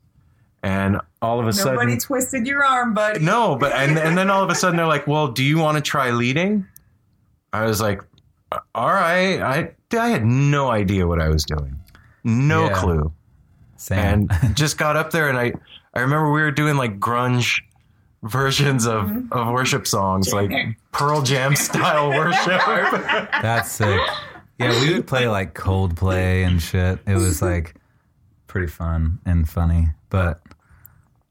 S2: And all of a sudden
S5: Nobody twisted your arm, buddy.
S2: no, but and and then all of a sudden they're like, "Well, do you want to try leading?" I was like, "All right." I I had no idea what I was doing, no
S3: Yeah.
S2: clue,
S3: Same.
S2: and just got up there and I I remember we were doing like grunge versions of mm-hmm. of worship songs, like Pearl Jam style worship.
S3: That's sick. Yeah, we would play like Coldplay and shit. It was like pretty fun and funny, but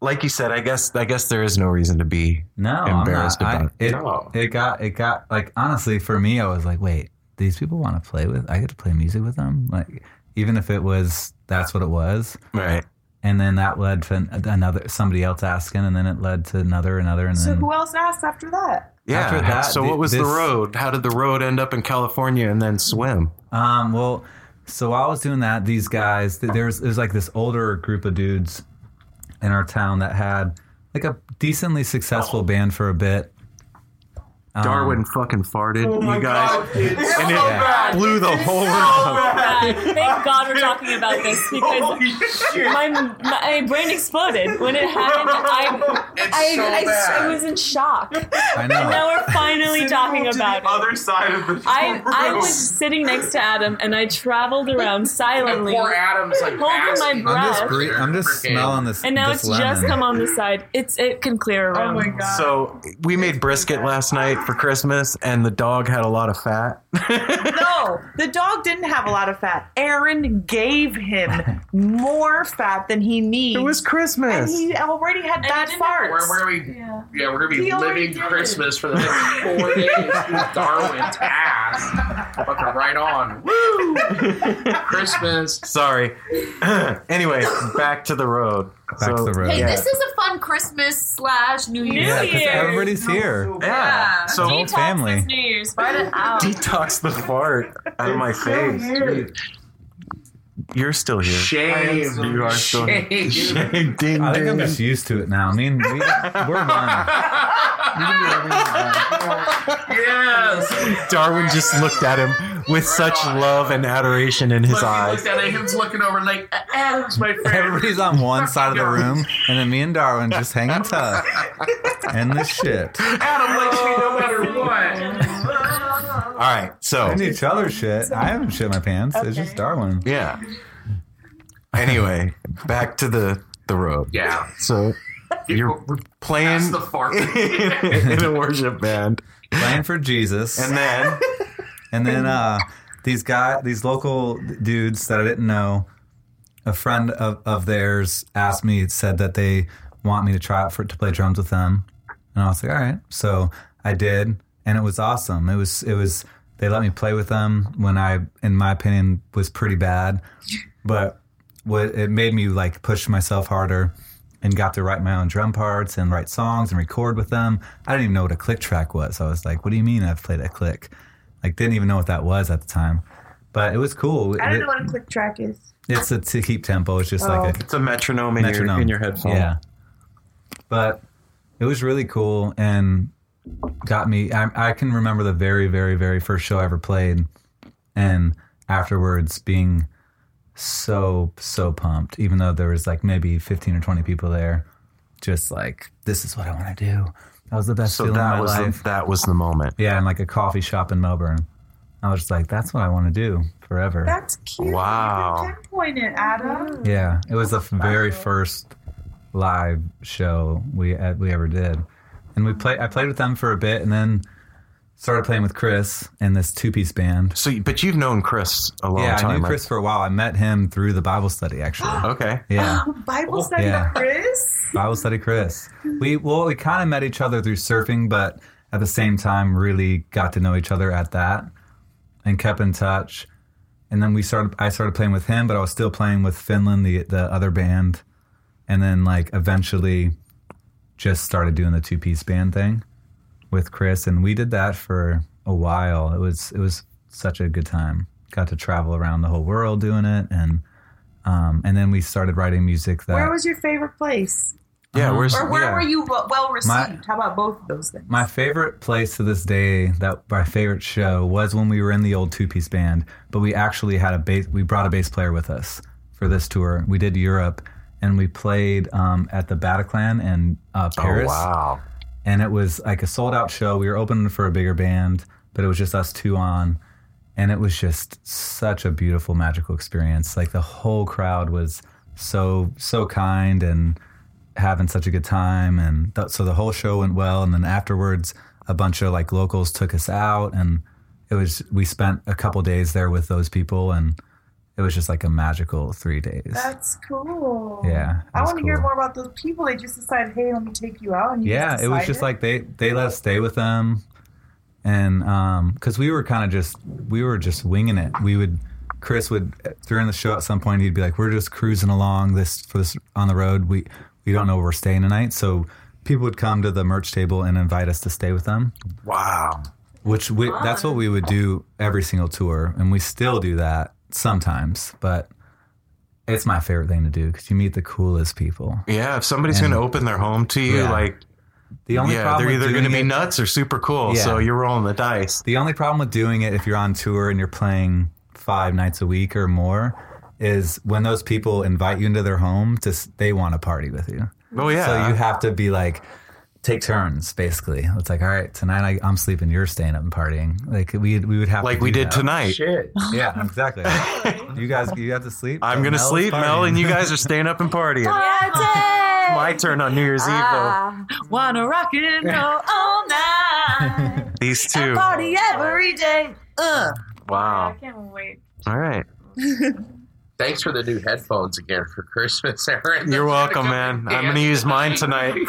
S2: like you said, I guess I guess there is no reason to be
S3: no, I'm
S2: embarrassed
S3: not. I-
S2: about
S3: it.
S8: No.
S3: It got it got like honestly for me, I was like, wait, these people want to play with. I get to play music with them, like even if it was that's what it was.
S2: right.
S3: And then that led to another somebody else asking, and then it led to another, another, and
S5: So
S3: then
S5: who else asked after that?
S2: Yeah.
S3: After that,
S2: so
S3: the-
S2: what was the road? How did the road end up in California and then SWIMM?
S3: Um, well, so while I was doing that, these guys, th- there's there's like this older group of dudes in our town that had like a decently successful band for a bit. Um,
S2: Darwin fucking farted, you guys,
S7: it's
S2: and it
S3: bad.
S2: blew the whole room.
S4: bad. Thank God we're talking about this because my, my brain exploded when it happened. I I,
S8: so
S4: I,
S8: bad.
S4: I was in shock.
S3: I know.
S4: And now we're finally talking about
S7: the
S4: it.
S7: other side of the
S4: I, I was sitting next to Adam and I traveled around silently.
S8: Poor Adam's like
S4: Holding my breath.
S3: I'm just bre- I'm just smelling this.
S4: And now
S3: this
S4: it's just come on the side. It's it can clear a room.
S5: Oh my god.
S2: So we made brisket last night for Christmas, and the dog had a lot of fat.
S5: No, the dog didn't have a lot of fat. Aaron gave him more fat than he needs.
S2: It was Christmas.
S5: and
S2: Christmas.
S5: he already had
S4: And
S5: bad
S4: he didn't have-
S5: farts.
S8: Where, where are we?
S4: Yeah.
S8: Yeah, we're gonna be
S5: He
S8: living
S5: did.
S8: Christmas for the next four days. with Darwin's ass. Fucking right on. Woo! Christmas.
S2: Sorry. anyway, back to the road.
S3: Back to the road.
S9: Hey,
S2: Yeah.
S9: this is a fun Christmas slash New Year's.
S3: Yeah,
S4: New
S3: 'cause everybody's here.
S2: Yeah. So
S3: whole family.
S4: this New Year's. Spread it out.
S2: detox the fart out of my face. You're still here.
S8: Shame.
S2: You are still here.
S8: Shame.
S2: Shame. Ding,
S3: I think I'm
S2: ding.
S3: just used to it now. I mean, we, we're one.
S8: Yes.
S2: Darwin just looked at him with such love and adoration in his
S8: Look, he
S2: eyes.
S8: looked at him, he's looking over like, uh, uh, Adam's my friend.
S3: Everybody's on one side of the room, and then me and Darwin just hanging tough. And the shit.
S8: Adam likes me no matter what.
S2: Oh, All right. So,
S3: And each other shit. I haven't shit my pants. It's just Darwin.
S2: yeah. Anyway, back to the the road.
S8: Yeah.
S2: So you're playing
S8: That's the fart.
S2: in a worship band,
S3: Playing for Jesus.
S2: and then
S3: And then uh, these guy, these local dudes that I didn't know, a friend of, of theirs asked me, said that they want me to try out for to play drums with them, and I was like, all right. So I did, and it was awesome. It was it was they let me play with them when I, in my opinion, was pretty bad, but what it made me like push myself harder. And got to write my own drum parts and write songs and record with them. I didn't even know what a click track was. I was like, "What do you mean I've played a click?" like didn't even know what that was at the time but it was cool
S5: I don't know what a click track is.
S3: It's a to keep tempo. It's just like a oh.
S2: It's a metronome in, Your, in your headphone.
S3: Yeah, but it was really cool and got me. I, I can remember the very, very, very first show I ever played, and afterwards being so so pumped. Even though there was like maybe fifteen or twenty people there, just like this is what I want to do. That was the best
S2: So
S3: feeling
S2: that
S3: of my
S2: was
S3: life.
S2: the, that was the moment.
S3: yeah, in like a coffee shop in Melbourne. I was just like, that's what I want to do forever.
S5: That's cute.
S2: Wow.
S5: You can pinpoint it, Adam.
S3: Yeah, it was the very first live show we uh, we ever did, and we play. I played with them for a bit, and then started playing with Chris in this two piece band.
S2: So, but you've known Chris a long
S3: yeah,
S2: time.
S3: Yeah, I knew
S2: right?
S3: Chris for a while. I met him through the Bible study, actually.
S2: Okay.
S3: Yeah, oh,
S5: Bible study
S3: Yeah.
S5: Chris.
S3: Bible study, Chris. We well, we kind of met each other through surfing, but at the same time, really got to know each other at that, and kept in touch. And then we started. I started playing with him, but I was still playing with Finland, the the other band. And then like eventually, just started doing the two piece band thing with Chris, and we did that for a while. It was it was such a good time. Got to travel around the whole world doing it, and um, and then we started writing music that
S5: Where was your favorite place?
S2: Yeah. Where's
S5: Or where
S2: yeah.
S5: were you well received?
S3: My-
S5: How about both of those things?
S3: My favorite place to this day, that my favorite show was when we were in the old two piece band, but we actually had a bass. We brought a bass player with us for this tour. We did Europe, and we played um, at the Bataclan in uh, Paris.
S2: Oh wow.
S3: and it was like a sold out show. We were opening for a bigger band, but it was just us two on, and it was just such a beautiful, magical experience. Like the whole crowd was so so kind and having such a good time, and th- so the whole show went well. And then afterwards, a bunch of like locals took us out, and it was we spent a couple days there with those people, and it was just like a magical three days.
S5: That's cool.
S3: Yeah,
S5: I want to hear more about those people. They just decided, hey, let me take you out. And you
S3: yeah it was just like they they let us stay with them and um because we were kind of just we were just winging it we would chris would during the show at some point he'd be like we're just cruising along this for this on the road we we don't know where we're staying tonight so people would come to the merch table and invite us to stay with them
S2: Wow.
S3: which we, that's what we would do every single tour and we still do that sometimes but it's my favorite thing to do because you meet the coolest people
S2: Yeah. If somebody's going to open their home to you,
S3: Yeah.
S2: like,
S3: the only
S2: yeah,
S3: problem
S2: they're either going to be
S3: it-
S2: nuts or super cool.
S3: Yeah.
S2: So you're rolling the dice.
S3: The only problem with doing it if you're on tour and you're playing five nights a week or more is when those people invite you into their home to they want to party with you.
S2: Oh yeah.
S3: So you have to be like take turns basically. It's like all right, tonight I, I'm sleeping, you're staying up and partying. Like we we would have
S2: like
S3: to
S2: we did
S3: that.
S2: tonight.
S8: Shit.
S3: Yeah, exactly. you guys you have to sleep.
S2: I'm
S3: So
S2: going to
S3: Mel's
S2: sleep, Mel, and you guys are staying up and partying.
S5: Yeah,
S2: My turn on New Year's Eve, though.
S5: I wanna rock and roll all night.
S2: These two.
S5: and party every day. Uh.
S2: Wow.
S4: I can't wait.
S2: All right.
S8: Thanks for the new headphones again for Christmas, Aaron.
S2: You're welcome, man. I'm going to use mine tonight.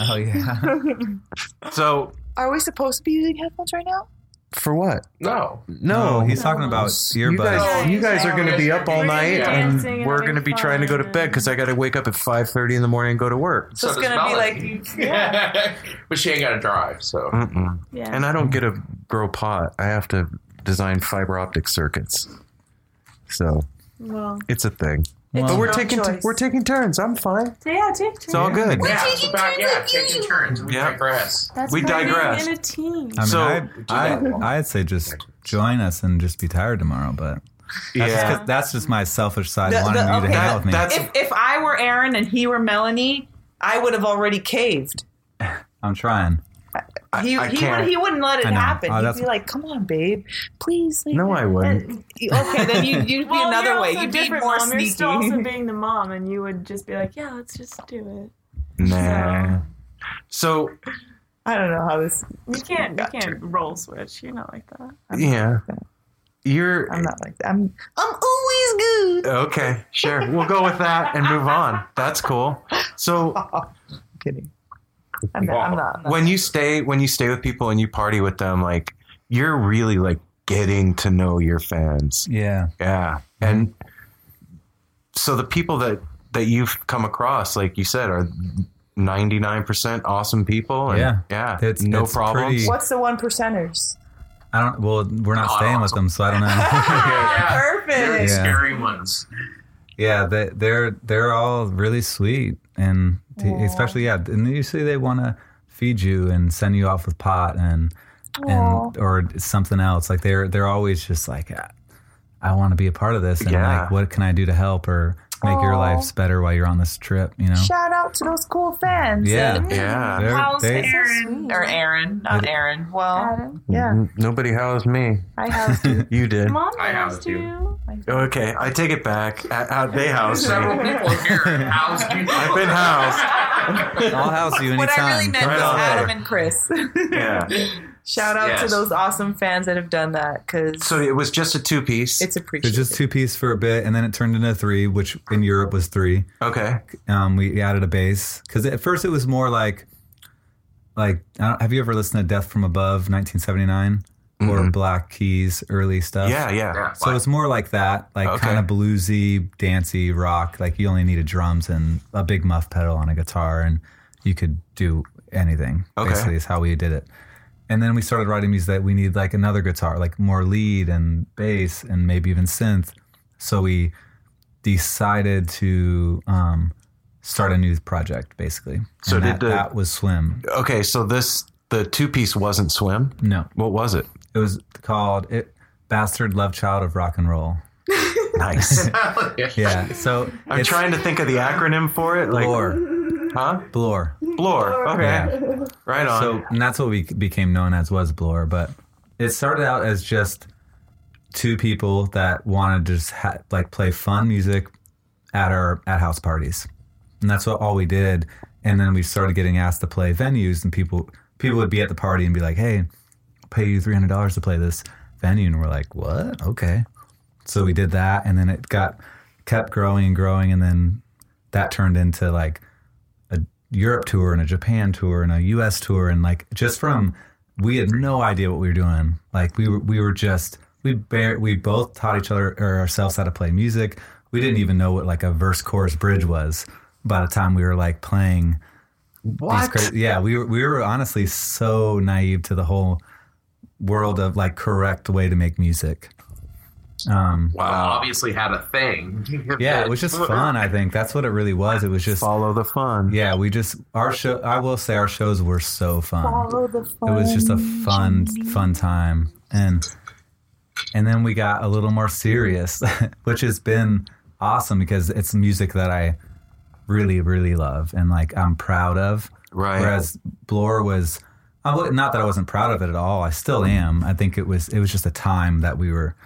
S3: Oh yeah.
S2: So,
S5: Are we supposed to be using headphones right now?
S2: for what?
S8: No.
S2: No,
S3: he's talking about
S2: you
S3: earbuds.
S2: guys, you guys are going to be up all night,
S4: dancing
S2: and
S4: and
S2: we're going to be trying to go to bed because I got to wake up at 5:30 in the morning and go to work.
S5: So, it's gonna be
S8: Melanie.
S5: like
S8: Yeah. but she ain't got to drive, so.
S2: Mm-mm.
S4: Yeah.
S2: And I don't get to grow pot. I have to design fiber optic circuits. So
S4: well,
S2: it's a thing.
S3: Well,
S2: But we're taking
S5: choice.
S2: we're taking turns. I'm fine.
S4: yeah, take turns.
S2: It's all good.
S8: Yeah, it's about, yeah, taking turns. We
S2: Yeah.
S8: digress.
S4: That's
S2: We
S4: part of being
S2: digress.
S4: In a team.
S3: I mean,
S2: So-
S3: I, I, I'd say just join us and just be tired tomorrow, but that's, just, 'cause- that's just my selfish side
S5: The-
S3: wanting
S5: the-
S3: you to
S5: okay,
S3: hang out
S2: that-
S3: with me.
S2: that's-
S5: if if I were Aaron and he were Melanie, I would have already caved.
S3: I'm trying.
S5: He
S2: I
S5: he would he wouldn't let it happen.
S3: Oh,
S5: He'd be like, "Come on, babe, please." leave
S2: No. I wouldn't.
S5: And- Okay, then you you'd be
S4: well,
S5: another
S4: you're
S5: way. You'd be more
S4: mom.
S5: sneaky.
S4: You're still also being the mom, and you would just be like, "Yeah, let's just do it."
S2: Nah. So
S5: I don't know how this.
S4: it." You can't, you can't roll switch. You're not like that.
S2: yeah, you're
S5: I'm not like that. I'm I'm always good.
S2: okay. Sure, we'll go with that and move on. That's cool. So
S5: I'm kidding. I'm not. I'm not, I'm not.
S2: when you stay when you stay with people and you party with them, like you're really like getting to know your fans.
S3: Yeah.
S2: Yeah. And so the people that that you've come across, like you said, are 99% awesome people. And
S3: Yeah.
S2: Yeah.
S3: It's-
S2: no
S3: it's
S2: problems.
S3: pretty-
S5: What's the one percenters?
S3: I don't. Well, we're not
S8: Oh,
S3: staying with them, so I don't know.
S8: Yeah. Very
S5: Perfect.
S3: Yeah.
S8: scary ones.
S3: Yeah, they, they're they're all really sweet, and t- especially yeah, and usually they want to feed you and send you off with pot and and or something else. Like they're they're always just like, "Ah, I want to be a part of this, and
S2: Yeah.
S3: like, what can I do to help or make your lives better while you're on this trip? You know?
S5: Shout out to those cool fans.
S3: Yeah.
S5: And
S2: Yeah.
S3: They're-
S5: How's
S3: they-
S5: Aaron? Or Aaron, not Aaron. Well, yeah.
S2: Nobody housed me.
S5: I housed you.
S2: You did.
S5: Mom
S8: I
S5: housed
S8: housed you.
S5: you.
S2: Okay, I take it back. Uh, they housed
S8: Several
S2: me.
S8: people here housed you.
S2: I've been housed.
S3: I'll house you anytime.
S5: What I really meant
S3: Come
S5: was
S3: down there.
S5: Adam and Chris.
S2: Yeah.
S5: Shout out to those awesome fans that have done that because
S2: So it was just a two piece.
S5: it's
S3: It
S5: appreciated.
S3: was just two piece for a bit, and then it turned into three, which in Europe was three.
S2: Okay.
S3: Um, we added a bass because at first it was more like, like I don't, have you ever listened to Death from Above, 1979, or Black Keys early stuff?
S2: Yeah, yeah.
S8: Yeah,
S3: So it's more like that, like
S2: Okay.
S3: kind of bluesy, dancey rock. Like you only needed drums and a big muff pedal on a guitar, and you could do anything.
S2: Okay.
S3: Basically, is how we did it. And then we started writing music that we need like another guitar, like more lead and bass, and maybe even synth. So we decided to um, start a new project, basically.
S2: So
S3: and
S2: did
S3: that,
S2: the-
S3: that was SWIMM.
S2: Okay, so this the two piece wasn't SWIMM.
S3: No,
S2: What was it?
S3: it was called it, "Bastard Love Child of Rock and Roll."
S2: Nice.
S3: Yeah. So
S2: I'm trying to think of the acronym for it. Like,
S3: Blur.
S2: Huh?
S3: Blur.
S2: Blur. Okay.
S3: Yeah.
S2: Right on.
S3: So and that's what we became known as was Blur. But it started out as just two people that wanted to just ha- like play fun music at our at house parties, and that's what all we did. And then we started getting asked to play venues, and people people would be at the party and be like, "Hey, I'll pay you three hundred dollars to play this venue," and we're like, "What? Okay." So we did that, and then it got kept growing and growing, and then that turned into like a Europe tour and a Japan tour and a US tour and like just from we had no idea what we were doing. Like we were we were just we bear we both taught each other or ourselves how to play music. We didn't even know what like a verse chorus bridge was by the time we were like playing these
S2: what?
S3: crazy yeah, we were we were honestly so naive to the whole world of like correct way to make music. Um
S8: Well, obviously had a thing.
S3: yeah, it was just fun, I think. That's what it really was. It was just
S2: Follow the fun.
S3: yeah, we just our show. I will say our shows were so fun.
S5: Follow the fun.
S3: It was just a fun, fun time, and and then we got a little more serious, which has been awesome because it's music that I really, really love and like I'm proud of.
S2: Right.
S3: Whereas Blur was, I not that I wasn't proud of it at all. I still am. I think it was it was just a time that we were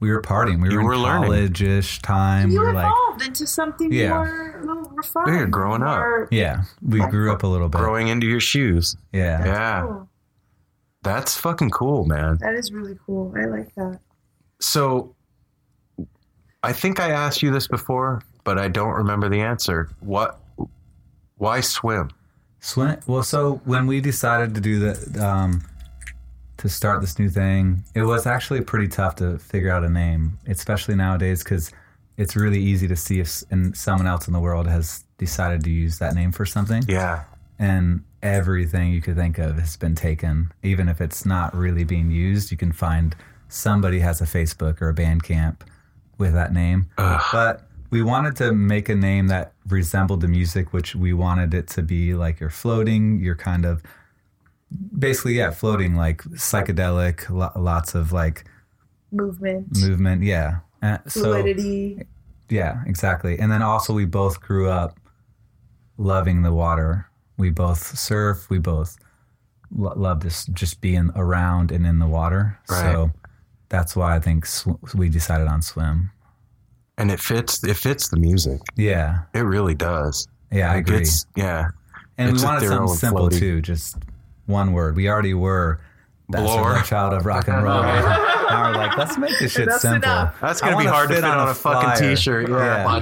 S3: we were partying. We were,
S2: were
S3: in
S2: learning.
S3: college-ish time.
S5: You
S3: we were like,
S5: evolved into something
S3: Yeah.
S5: more, more refined.
S2: You're growing up.
S3: yeah, we grew up a little bit.
S2: Growing into your shoes.
S3: Yeah.
S2: Yeah.
S5: Cool.
S2: That's fucking cool, man.
S5: That is really cool. I like that.
S2: So I think I asked you this before, but I don't remember the answer. What why SWIMM?
S3: SWIMM. Well, so when we decided to do the um, to start this new thing, it was actually pretty tough to figure out a name, especially nowadays because it's really easy to see if and someone else in the world has decided to use that name for something,
S2: Yeah.
S3: and everything you could think of has been taken. Even if it's not really being used, you can find somebody has a Facebook or a Bandcamp with that name. But we wanted to make a name that resembled the music, which we wanted it to be like you're floating, you're kind of basically, yeah, floating, like psychedelic, lo- lots of like
S5: Movement,
S3: movement. Yeah. Uh, so,
S5: fluidity.
S3: yeah, exactly. And then also, we both grew up loving the water. We both surf. We both lo- love this just being around and in the water.
S2: Right.
S3: So that's why I think sw- we decided on SWIMM.
S2: And it fits it fits the music.
S3: Yeah.
S2: It really does.
S3: Yeah, I agree.
S2: it's- yeah.
S3: And
S2: it's
S3: we wanted something simple
S2: floaty.
S3: too, just one word. We already were Bastard
S2: Blur.
S3: Love child of rock and roll. now we're like, let's make this shit
S5: That's
S3: simple.
S5: enough.
S2: That's gonna be
S3: wanna
S2: hard to fit on,
S3: on
S2: a,
S3: a
S2: fucking
S3: flyer.
S2: t-shirt. Yeah.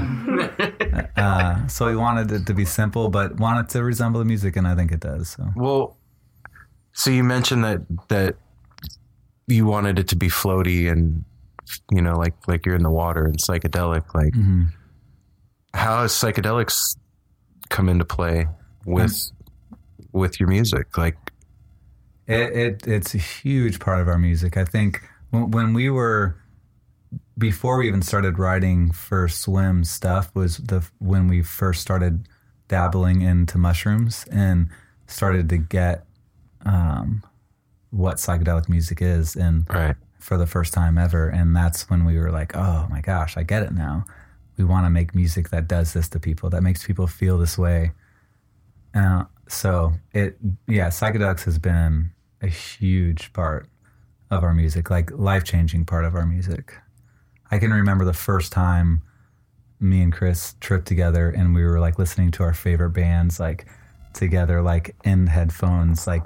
S3: Yeah. Uh, so we wanted it to be simple, but wanted to resemble the music, and I think it does. So
S2: Well, so you mentioned that that you wanted it to be floaty and you know like like you're in the water and psychedelic. Like
S3: Mhm.
S2: how has psychedelics come into play with with your music? Like
S3: it, it it's a huge part of our music. I think when, when we were before we even started writing for SWIMM stuff was the when we first started dabbling into mushrooms and started to get um, what psychedelic music is and
S2: Right.
S3: for the first time ever and that's when we were like oh my gosh i get it now we want to make music that does this to people that makes people feel this way uh, so it yeah psychedelics has been a huge part of our music like life-changing part of our music i can remember the first time me and chris tripped together and we were like listening to our favorite bands like together like in headphones like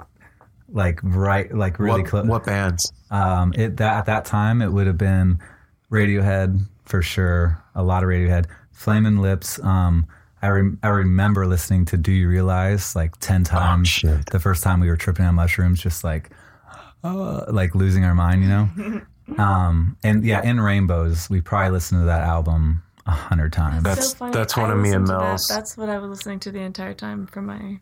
S3: like right like really close
S2: what bands?
S3: um, it that at that time it would have been Radiohead for sure, a lot of Radiohead. Flamin' Lips. Um, I rem- I remember listening to Do You Realize like ten times.
S2: shit.
S3: The first time we were tripping on mushrooms, just like, uh, like losing our mind, you know. um, and yeah, in Rainbows, we probably listened to that album a hundred times.
S2: That's-
S4: So
S2: that's one
S4: I
S2: of me and
S4: listened to that. That's what I was listening to the entire time for my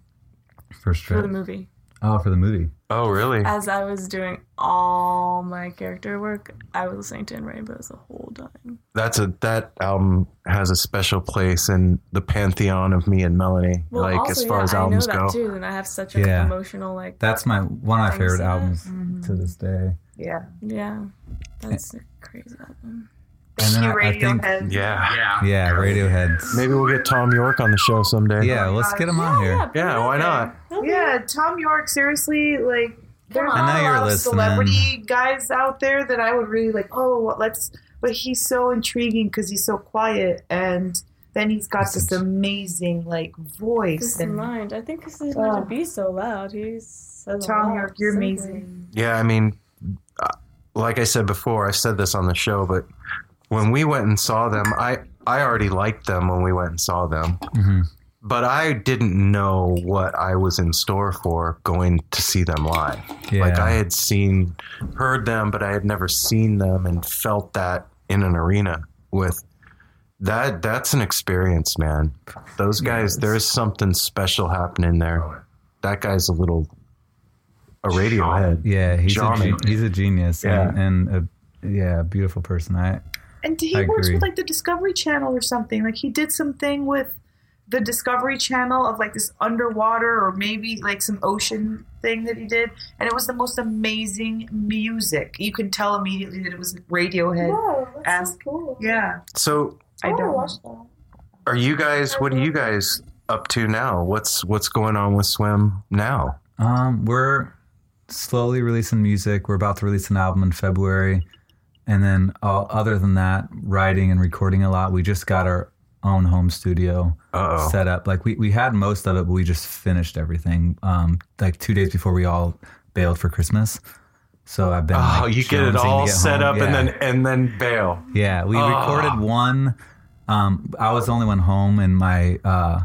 S3: first trip.
S4: for the movie.
S3: Oh, for the movie.
S2: Oh, really?
S4: As I was doing all my character work, I was listening to In Rainbows the whole time.
S2: That's a that album has a special place in the pantheon of me and Melanie.
S4: Well,
S2: like
S4: also,
S2: as far
S4: yeah,
S2: as
S4: I know
S2: albums
S4: that
S2: go.
S4: too, and I have such a
S3: Yeah.
S4: emotional like.
S3: That's my one of my favorite
S4: to that.
S3: albums mm-hmm. to this day.
S5: Yeah.
S4: yeah, that's a crazy album.
S3: And then
S5: Thank
S3: I- I think-
S2: Yeah.
S8: Yeah.
S3: Yeah, Radiohead.
S2: Maybe we'll get Thom Yorke on the show someday.
S3: Yeah, let's get him on here.
S2: Yeah, why not?
S5: Yeah, Thom Yorke. Seriously, like there's
S3: I
S5: not a lot of
S3: listening.
S5: celebrity guys out there that I would really like. Oh, let's. But he's so intriguing because he's so quiet, and then he's got this amazing like voice.
S4: This
S5: And
S4: mind. I think because he's meant
S5: Oh.
S4: to be so loud. He's says a
S5: Tom
S4: lot
S5: York, you're
S4: simply.
S5: amazing.
S2: Yeah, I mean, uh, like I said before, I said this on the show, but when we went and saw them, I I already liked them when we went and saw them,
S3: Mhm.
S2: but I didn't know what I was in store for going to see them live.
S3: Yeah.
S2: Like I had seen, heard them, but I had never seen them and felt that in an arena with. That that's an experience, man. Those guys, there's something special happening there. That guy's a little a Radiohead.
S3: Yeah, he's a, Jonny. he's a genius
S2: Yeah.
S3: and, and a yeah, beautiful person. I
S5: And he
S3: I
S5: works
S3: agree.
S5: with like the Discovery Channel or something. Like he did something with the Discovery Channel of like this underwater or maybe like some ocean thing that he did, and it was the most amazing music. You can tell immediately that it was Radiohead.
S4: Wow, that's
S5: As-
S4: so cool.
S5: Yeah,
S2: So
S5: I don't.
S4: that.
S2: Are you guys? What are you guys up to now? What's what's going on with SWIMM now?
S3: um we're slowly releasing music. We're about to release an album in February. And then uh, other than that, writing and recording a lot. We just got our own home studio
S2: Uh-oh.
S3: set up. Like we, we had most of it, but we just finished everything um like 2 days before we all bailed for Christmas. So I've been
S2: Oh,
S3: like,
S2: you get it all
S3: get
S2: set
S3: home.
S2: up and then and then bail.
S3: Yeah, we
S2: Oh.
S3: recorded one. Um, I was the only one home, and my uh,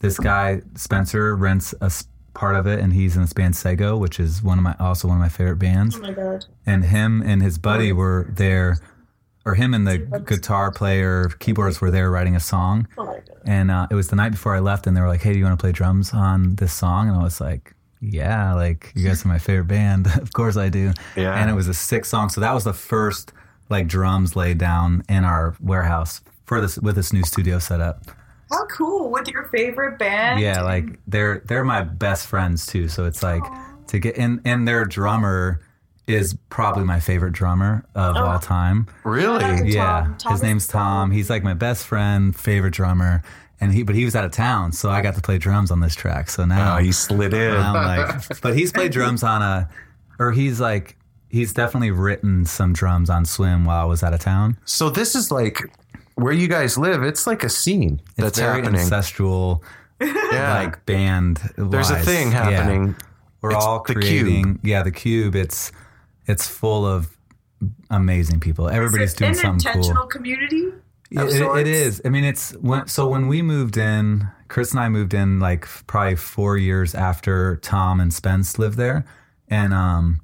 S3: this guy Spencer rents a part of it, and he's in this band Sego, which is one of my also one of my favorite bands.
S4: Oh my god.
S3: And him and his buddy were there, or him and the guitar player, keyboards were there writing a song.
S4: Oh my god.
S3: And uh, it was the night before I left, and they were like, "Hey, do you want to play drums on this song?" And I was like, "Yeah, like you guys are my favorite band. of course I do."
S2: Yeah.
S3: And it was a six song, so that was the first like drums laid down in our warehouse for this with this new studio setup.
S5: How cool with your favorite band?
S3: Yeah, like they're they're my best friends too. So it's like to get and and their drummer is probably my favorite drummer of all oh. time.
S2: Really?
S3: Yeah,
S4: Tom. Tom
S3: his name's Tom. He's like my best friend, favorite drummer, and he but he was out of town, so I got to play drums on this track. So now
S2: Oh, you slid in.
S3: I'm like, but he's played drums on a, or he's like he's definitely written some drums on SWIMM while I was out of town.
S2: So this is like where you guys live. It's like a scene
S3: It's
S2: that's
S3: very
S2: happening.
S3: ancestral,
S2: yeah.
S3: like band.
S2: There's a
S3: wise.
S2: thing
S3: Yeah.
S2: happening.
S3: We're
S2: It's
S3: all
S2: the
S3: creating. Yeah, the cube. It's it's full of amazing people. Everybody's doing
S5: an
S3: something cool.
S5: intentional community.
S3: Yeah, it, it is. I mean, it's when so when we moved in, Chris and I moved in like probably four years after Tom and Spence lived there, and um,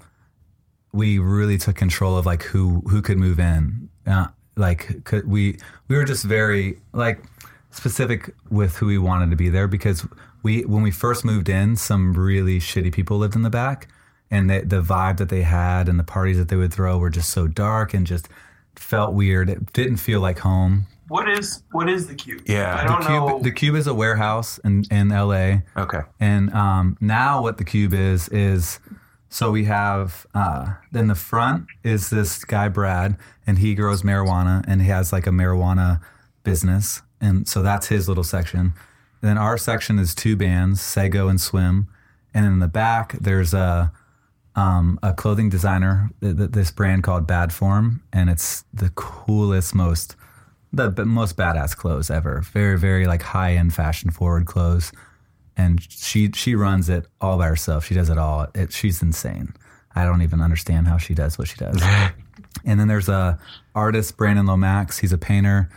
S3: we really took control of like who who could move in. Uh, like we we were just very like specific with who we wanted to be there because we when we first moved in, some really shitty people lived in the back, and the the vibe that they had and the parties that they would throw were just so dark and just felt weird. It didn't feel like home.
S7: What is what is the cube?
S2: Yeah.
S7: I
S3: The
S7: don't
S3: cube,
S7: know.
S3: the cube is a warehouse in in LA.
S2: Okay.
S3: And um, now what the cube is is so we have uh, in the front is this guy Brad, and he grows marijuana, and he has like a marijuana business, and so that's his little section. And then our section is two bands, Sego and SWIMM, and in the back there's a um, a clothing designer, th- th- this brand called Bad Form, and it's the coolest, most the most badass clothes ever. Very, very like high end, fashion forward clothes, and she she runs it all by herself. She does it all. It, she's insane. I don't even understand how she does what she does. and then there's a artist, Brandon Lomax. He's a painter.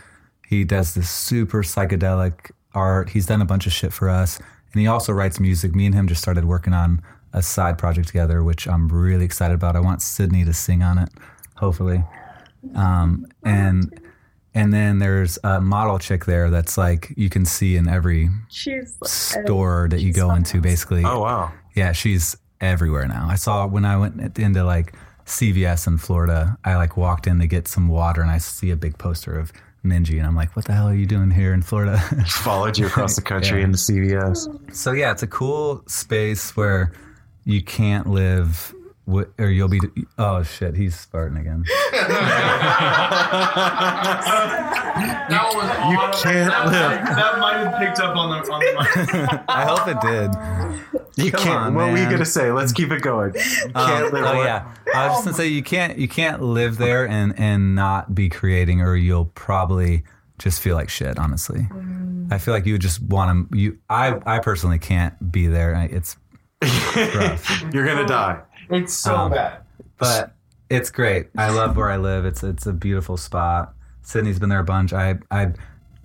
S3: He does this super psychedelic art. He's done a bunch of shit for us, and he also writes music. Me and him just started working on a side project together, which I'm really excited about. I want Sydney to sing on it, hopefully. Um, and and then there's a model chick there that's like you can see in every
S4: She's
S3: store that you go into, basically.
S2: Oh wow.
S3: Yeah, she's everywhere now. I saw when I went into like CVS in Florida, I like walked in to get some water and I see a big poster of Minji and I'm like, what the hell are you doing here in Florida?
S2: Followed you across the country
S3: Yeah.
S2: into CVS.
S3: so yeah, it's a cool space where you can't live wi- or you'll be oh shit, he's farting again.
S8: That was
S2: You
S8: audible.
S2: can't
S8: That
S2: live.
S7: that might have picked up on the on the mic.
S3: I hope it did.
S2: You
S3: Come
S2: can't.
S3: on,
S2: what were you gonna say? Let's keep it going. You
S3: Um,
S2: can't live.
S3: oh
S2: what?
S3: yeah, I was just gonna say you can't you can't live there and and not be creating, or you'll probably just feel like shit. Honestly, I feel like you would just want to. You, I I personally can't be there. It's rough,
S2: You're gonna die.
S7: It's so
S3: Um,
S7: bad.
S3: but it's great. I love where I live. It's it's a beautiful spot. Sydney's been there a bunch. I I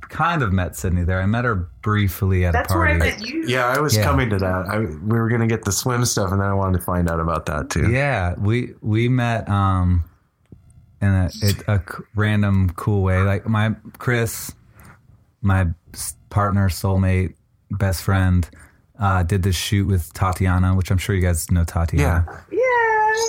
S3: kind of met Sydney there. I met her briefly at
S5: That's
S3: a
S5: where
S3: party.
S5: I met you.
S2: Yeah, I was
S3: Yeah.
S2: coming to that. I, we were gonna get the SWIMM stuff, and then I wanted to find out about that too.
S3: Yeah, we we met um in a, it, a c- random cool way. Like my Chris, my partner, soulmate, best friend, uh, did this shoot with Tatiana, which I'm sure you guys know Tatiana.
S2: Yeah.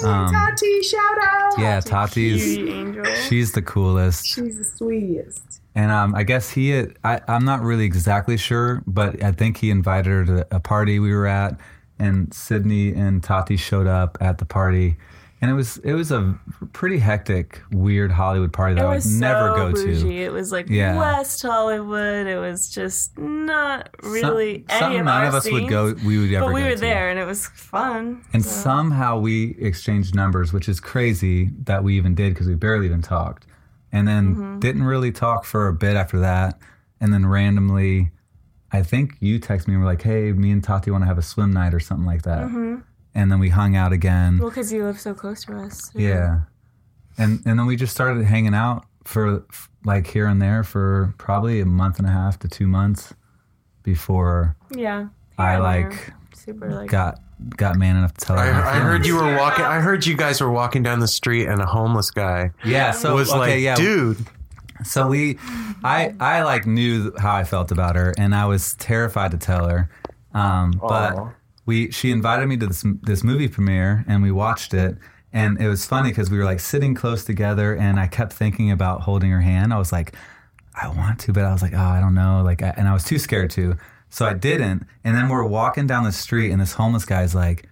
S5: Yeah,
S3: Um,
S5: Tati, shout out.
S3: Yeah, Tati's
S4: Cutie angel.
S3: she's the coolest.
S5: She's the sweetest.
S3: And um, I guess he, had, I, I'm not really exactly sure, but I think he invited her to a party we were at, and Sydney and Tati showed up at the party, and it was it was a pretty hectic, weird Hollywood party that I would never
S4: so
S3: go
S4: bougie.
S3: to.
S4: It was like
S3: Yeah.
S4: West Hollywood. It was just not
S3: Some-
S4: really any
S3: something
S4: of
S3: none
S4: our
S3: of us would go. We would ever.
S4: But we were
S3: to.
S4: there, and it was fun.
S3: and
S4: so.
S3: somehow we exchanged numbers, which is crazy that we even did because we barely even talked, and then
S4: Mm-hmm.
S3: didn't really talk for a bit after that, and then randomly, I think you texted me and were like, "Hey, me and Tati want to have a swim night or something like that," and then we hung out again.
S4: Well, because you live so close to us. so-
S3: yeah, and and then we just started hanging out for f- like here and there for probably a month and a half to two months before
S4: Yeah.
S3: I like
S4: super like
S3: got got man enough to tell
S2: I,
S3: her.
S2: I heard you were walking. I heard you guys were walking down the street, and a homeless guy
S3: Yeah, so
S2: was
S3: okay,
S2: like,
S3: yeah.
S2: "Dude,
S3: So we, I, I like knew how I felt about her, and I was terrified to tell her. Um, but we, she invited me to this this movie premiere, and we watched it, and it was funny because we were like sitting close together, and I kept thinking about holding her hand. I was like, I want to, but I was like, oh, I don't know, like, I, and I was too scared to, so I didn't. And then we're walking down the street, and this homeless guy's like,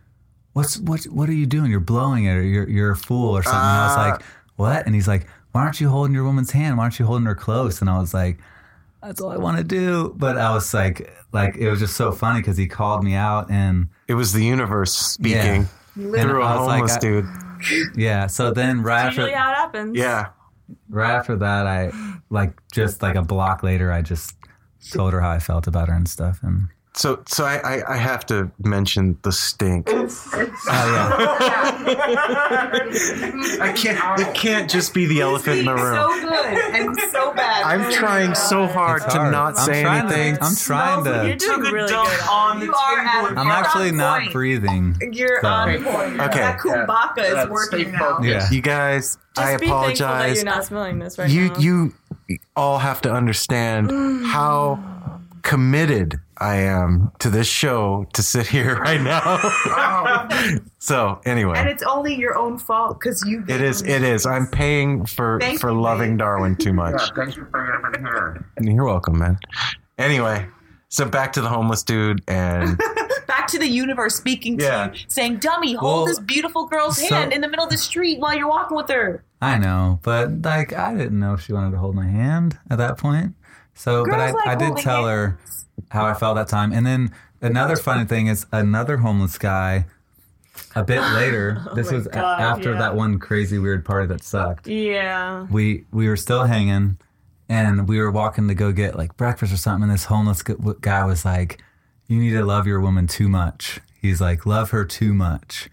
S3: "What's what? What are you doing? You're blowing it, or you're you're a fool, or something." and I was ah. like, "What?" And he's like, "Why aren't you holding your woman's hand? Why aren't you holding her close?" And I was like, "That's all I want to do." But I was like, like it was just so funny because he called me out, and
S2: it was the universe speaking
S3: and
S2: through a
S3: I was like,
S2: homeless dude."
S3: yeah. So then right after
S4: how it happens.
S2: Yeah,
S3: right after that, I like just like a block later, I just told her how I felt about her and stuff, and
S2: So, so I, I, I have to mention the stink.
S3: oh yeah.
S2: I can't. It can't just be the elephant in the room.
S5: So good and so bad.
S2: I'm trying so hard
S3: It's
S2: to
S3: hard.
S2: not
S3: I'm
S2: say
S3: trying to-
S2: anything.
S3: I'm trying to.
S7: You're doing
S4: really good.
S7: on the
S5: You are
S7: table.
S5: at-
S7: and-
S3: I'm actually
S5: on
S3: not
S5: point.
S3: breathing.
S5: You're
S3: So-
S5: on point.
S2: Okay.
S5: That kumbhaka is
S8: Yeah,
S5: working
S8: stay
S5: now.
S3: Yeah.
S2: You guys,
S4: Just
S2: I
S4: be that
S2: apologize.
S4: you're not smelling this right
S2: You
S4: now.
S2: you all have to understand how committed I am to this show to sit here right now. so anyway,
S5: And it's only your own fault because you.
S2: it is. It is. I'm paying for
S5: Thank
S2: for
S5: you,
S2: loving
S5: babe.
S2: Darwin too much.
S8: thanks for bringing him in here.
S2: You're welcome, man. Anyway, so back to the homeless dude and
S5: Back to the universe speaking
S2: Yeah.
S5: to you, saying, "Dummy, hold
S3: Well,
S5: this beautiful girl's
S3: so-
S5: hand in the middle of the street while you're walking with her."
S3: I know, but like I didn't know if she wanted to hold my hand at that point. So, but I,
S5: like
S3: I did
S5: holding
S3: tell her how I felt that time. And then another funny thing is another homeless guy. A bit later, oh this was a- after
S4: yeah.
S3: that one crazy weird party that sucked.
S4: Yeah.
S3: We we were still hanging, and we were walking to go get like breakfast or something. And this homeless gu- guy was like, "You need to love your woman too much." He's like, "Love her too much,"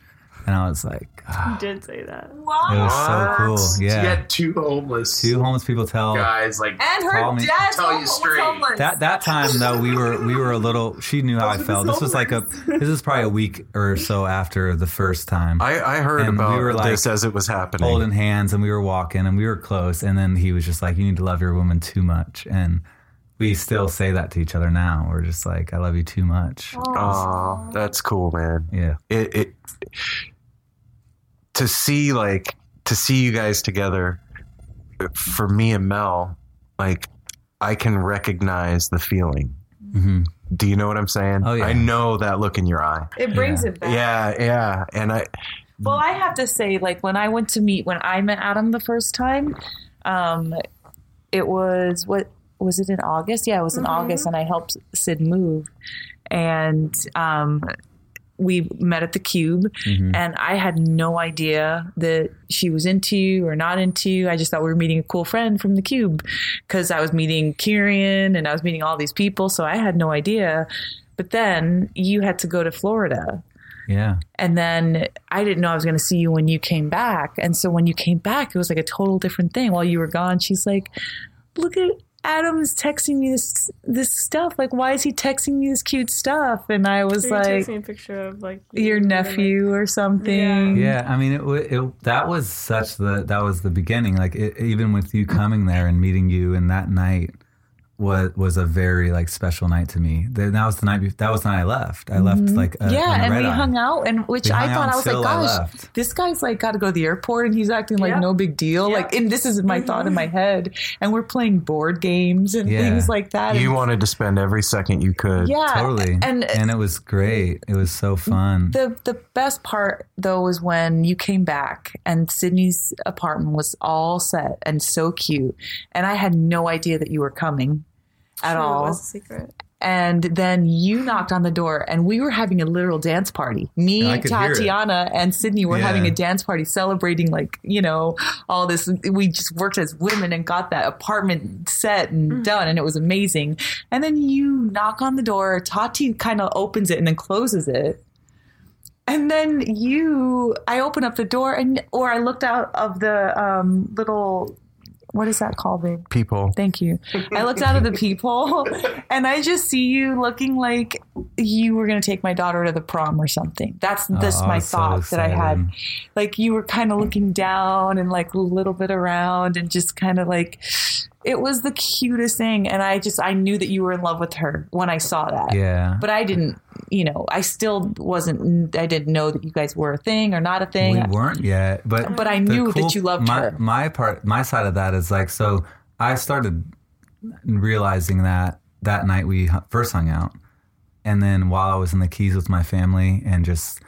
S3: and I was like, ah,
S4: You did say that.
S3: "It was so cool."
S8: So you
S3: Yeah,
S8: had two homeless
S3: two homeless people tell
S8: guys like
S5: And her
S3: Call me-
S5: dad's
S8: Tell you straight.
S5: homeless.
S3: That that time though we were we were a little she knew how I felt. This was like a this is probably a week or so after the first time.
S2: I, I heard
S3: And we
S2: about
S3: were, like,
S2: this as it was happening.
S3: Holding hands and we were walking and we were close and then he was just like, You need to love your woman too much and we still say that to each other now. We're just like, I love you too much.
S2: Oh, that's cool, man.
S3: Yeah.
S2: It, it to see like to see you guys together for me and Mel, like I can recognize the feeling.
S3: hmm
S2: Do you know what I'm saying?
S3: Oh, yeah.
S2: I know that look in your eye.
S5: it brings
S3: Yeah.
S5: it back.
S2: Yeah, yeah. And I
S5: Well, I have to say, like when I went to meet when I met Adam the first time, um, it was what was it in August? Yeah, it was in August, and I helped Sid move, and um, we met at the Cube,
S3: Mhm.
S5: and I had no idea that she was into you or not into you. I just thought we were meeting a cool friend from the Cube because I was meeting Kieran and I was meeting all these people, so I had no idea. But then you had to go to Florida.
S3: Yeah.
S5: And then I didn't know I was going to see you when you came back. And so when you came back, it was like a total different thing. While you were gone, she's like, "Look at Adam's texting me this this stuff. Like, why is he texting me this cute stuff?" And I was
S4: You
S5: like,
S4: texted me a picture of like
S5: "Your
S4: you and,
S5: nephew or something."
S3: Yeah, I mean, it, wa- it that was such the that was the beginning. Like it, even with you coming there and meeting you, and that night was was a very like special night to me. That that was the night. be- That was the night I left. I left like a,
S5: Mm-hmm. yeah,
S3: in a
S5: and we
S3: eye.
S5: hung out, and which
S3: We
S5: I thought I was like,
S3: until
S5: "Gosh, this guy's like got to go to the airport, and he's acting like
S4: Yeah.
S5: no big deal."
S4: Yeah.
S5: Like, and this is my thought in my head, and we're playing board games and
S3: Yeah.
S5: things like that.
S2: you
S5: and-
S2: wanted to spend every second you could.
S5: yeah,
S3: Totally,
S5: and
S3: and it was great. It was so fun.
S5: The the best part though was when you came back and Sydney's apartment was all set and so cute, and I had no idea that you were coming at
S4: True,
S5: all.
S4: It was a secret.
S5: And then you knocked on the door, and we were having a literal dance party. Me,
S3: I could hear it.
S5: Tatiana, and Sydney were
S3: Yeah.
S5: having a dance party celebrating, like, you know, all this. We just worked as women and got that apartment set and done, and it was amazing. And then you knock on the door, Tati kind of opens it and then closes it. And then you, I open up the door, and or I looked out of the um, little, what is that called, babe?
S2: People.
S5: Thank you. I looked out of the peephole and I just see you looking like you were going to take my daughter to the prom or something. That's this
S3: Oh,
S5: my
S3: so
S5: thought that I had. Like you were kind of looking down and like a little bit around and just kind of like it was the cutest thing and I just I knew that you were in love with her when I saw that.
S3: Yeah,
S5: But I didn't, you know, I still wasn't I didn't know that you guys were a thing or not a thing.
S3: we weren't yet, but
S5: But I knew
S3: cool-
S5: that you loved
S3: my,
S5: her.
S3: My part, my side of that is like so. I started realizing that that night we first hung out, and then while I was in the Keys with my family, and just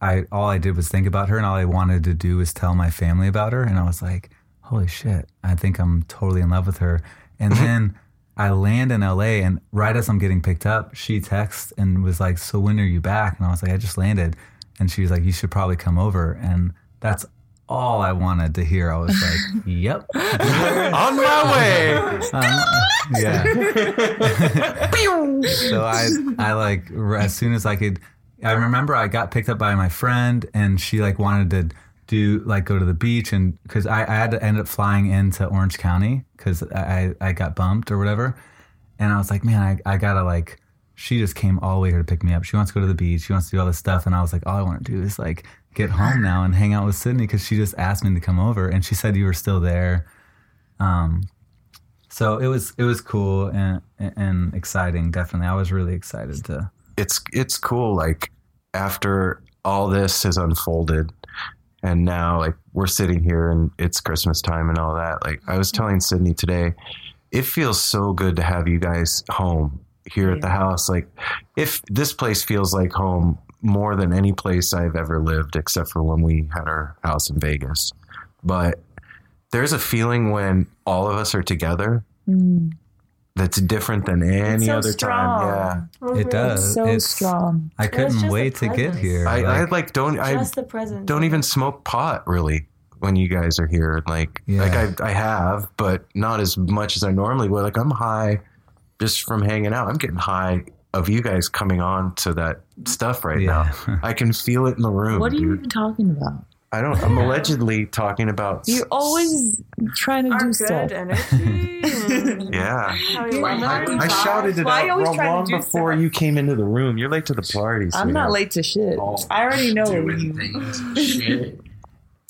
S3: I all I did was think about her, and all I wanted to do was tell my family about her, and I was like, holy shit, I think I'm totally in love with her, and then. I land in LA and right as I'm getting picked up, she texts and was like, So when are you back? And I was like, I just landed. And she was like, You should probably come over. And that's all I wanted to hear. I was like, Yep.
S2: On my way.
S3: Um, yeah. so I, I like as soon as I could. I remember I got picked up by my friend, and she like wanted to do like go to the beach, and because I, I had to end up flying into Orange County because I I got bumped or whatever, and I was like, man, I, I gotta like. She just came all the way here to pick me up. She wants to go to the beach. She wants to do all this stuff, and I was like, all I want to do is like get home now and hang out with Sydney because she just asked me to come over, and she said you were still there. Um, So it was it was cool and and exciting. Definitely, I was really excited to.
S2: it's it's cool like after all this has unfolded and now like we're sitting here and it's christmas time and all that. Like i was mm-hmm. telling sydney today it feels so good to have you guys home here at the house. Like if this place feels like home more than any place i've ever lived except for when we had our house in vegas. But there's a feeling when all of us are together mm. That's different than any
S5: so
S2: other time yeah
S3: It does.
S5: so
S3: It's-
S5: strong.
S3: I couldn't
S4: just
S3: wait to get here.
S2: I, I
S3: Like,
S2: like don't I
S4: the present.
S2: don't even smoke pot really when you guys are here. Like
S3: Yeah.
S2: like I I have, but not as much as I normally would. Like I'm high just from hanging out. I'm getting high of you guys coming on to that stuff right
S3: Yeah.
S2: now. I can feel it in the room.
S5: What are you
S2: dude.
S5: even talking about?
S2: I don't. I'm allegedly talking about.
S5: You're always trying to
S4: Our
S5: do
S4: good
S5: stuff.
S4: energy.
S2: Yeah,
S4: how you
S8: Why-
S4: love
S8: I
S2: I shouted it
S5: Why
S2: out
S5: you always
S2: long,
S5: trying to
S2: long
S5: do
S2: before
S5: stuff?
S2: you came into the room. You're late to the party.
S5: I'm not late to shit.
S8: Oh,
S5: I already know
S8: doing
S5: you.
S8: things. Shit.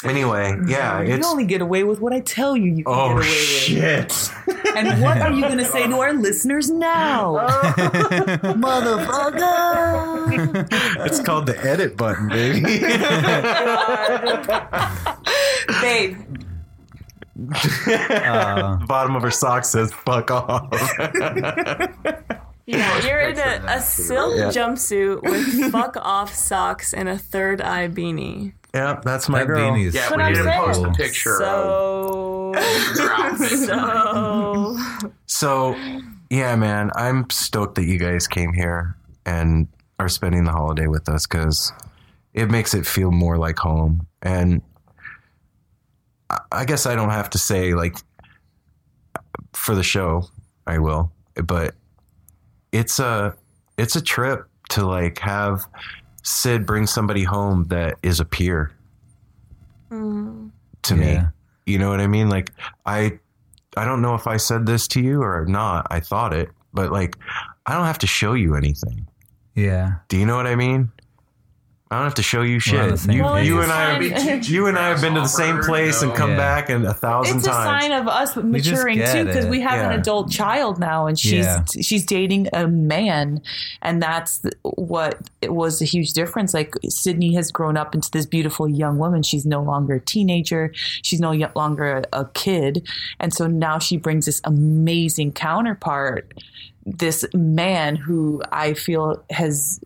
S2: Anyway, yeah,
S5: you
S2: it's.
S5: only get away with what I tell you you can get
S2: Oh
S5: away
S2: shit!
S5: with. And what are you going to say to our listeners now? Motherfucker!
S2: It's called the edit button, baby.
S5: Babe,
S3: uh,
S2: Bottom of her sock says "fuck off."
S4: Yeah, you're in a, a silk
S2: Yeah.
S4: jumpsuit with fuck off socks and a third eye beanie.
S2: Yeah, that's my
S3: that
S2: girl.
S3: beanie is
S8: Yeah,
S4: what
S8: we
S4: I'm
S8: need to
S4: saying.
S8: post a picture of
S4: So,
S8: your
S4: so
S2: So, yeah, man, I'm stoked that you guys came here and are spending the holiday with us because it makes it feel more like home. And I- I guess I don't have to say, like, for the show, I will, but it's a it's a trip to like have Sid bring somebody home that is a peer to me. You know what I mean? Like I I don't know if I said this to you or not. I thought it, but like I don't have to show you anything.
S3: yeah.
S2: Do you know what I mean? I don't have to show you
S3: We're on the
S2: shit.
S3: same
S2: You,
S3: page.
S2: you and I, have, you and I have been to the same place and come
S3: Yeah.
S2: back and a thousand times.
S5: it's a
S2: times.
S5: sign of us maturing too because we have an adult child now and she's
S3: Yeah.
S5: she's dating a man and that's what it was a huge difference like sydney has grown up into this beautiful young woman she's no longer a teenager she's no longer a, a kid and so now she brings this amazing counterpart this man who i feel has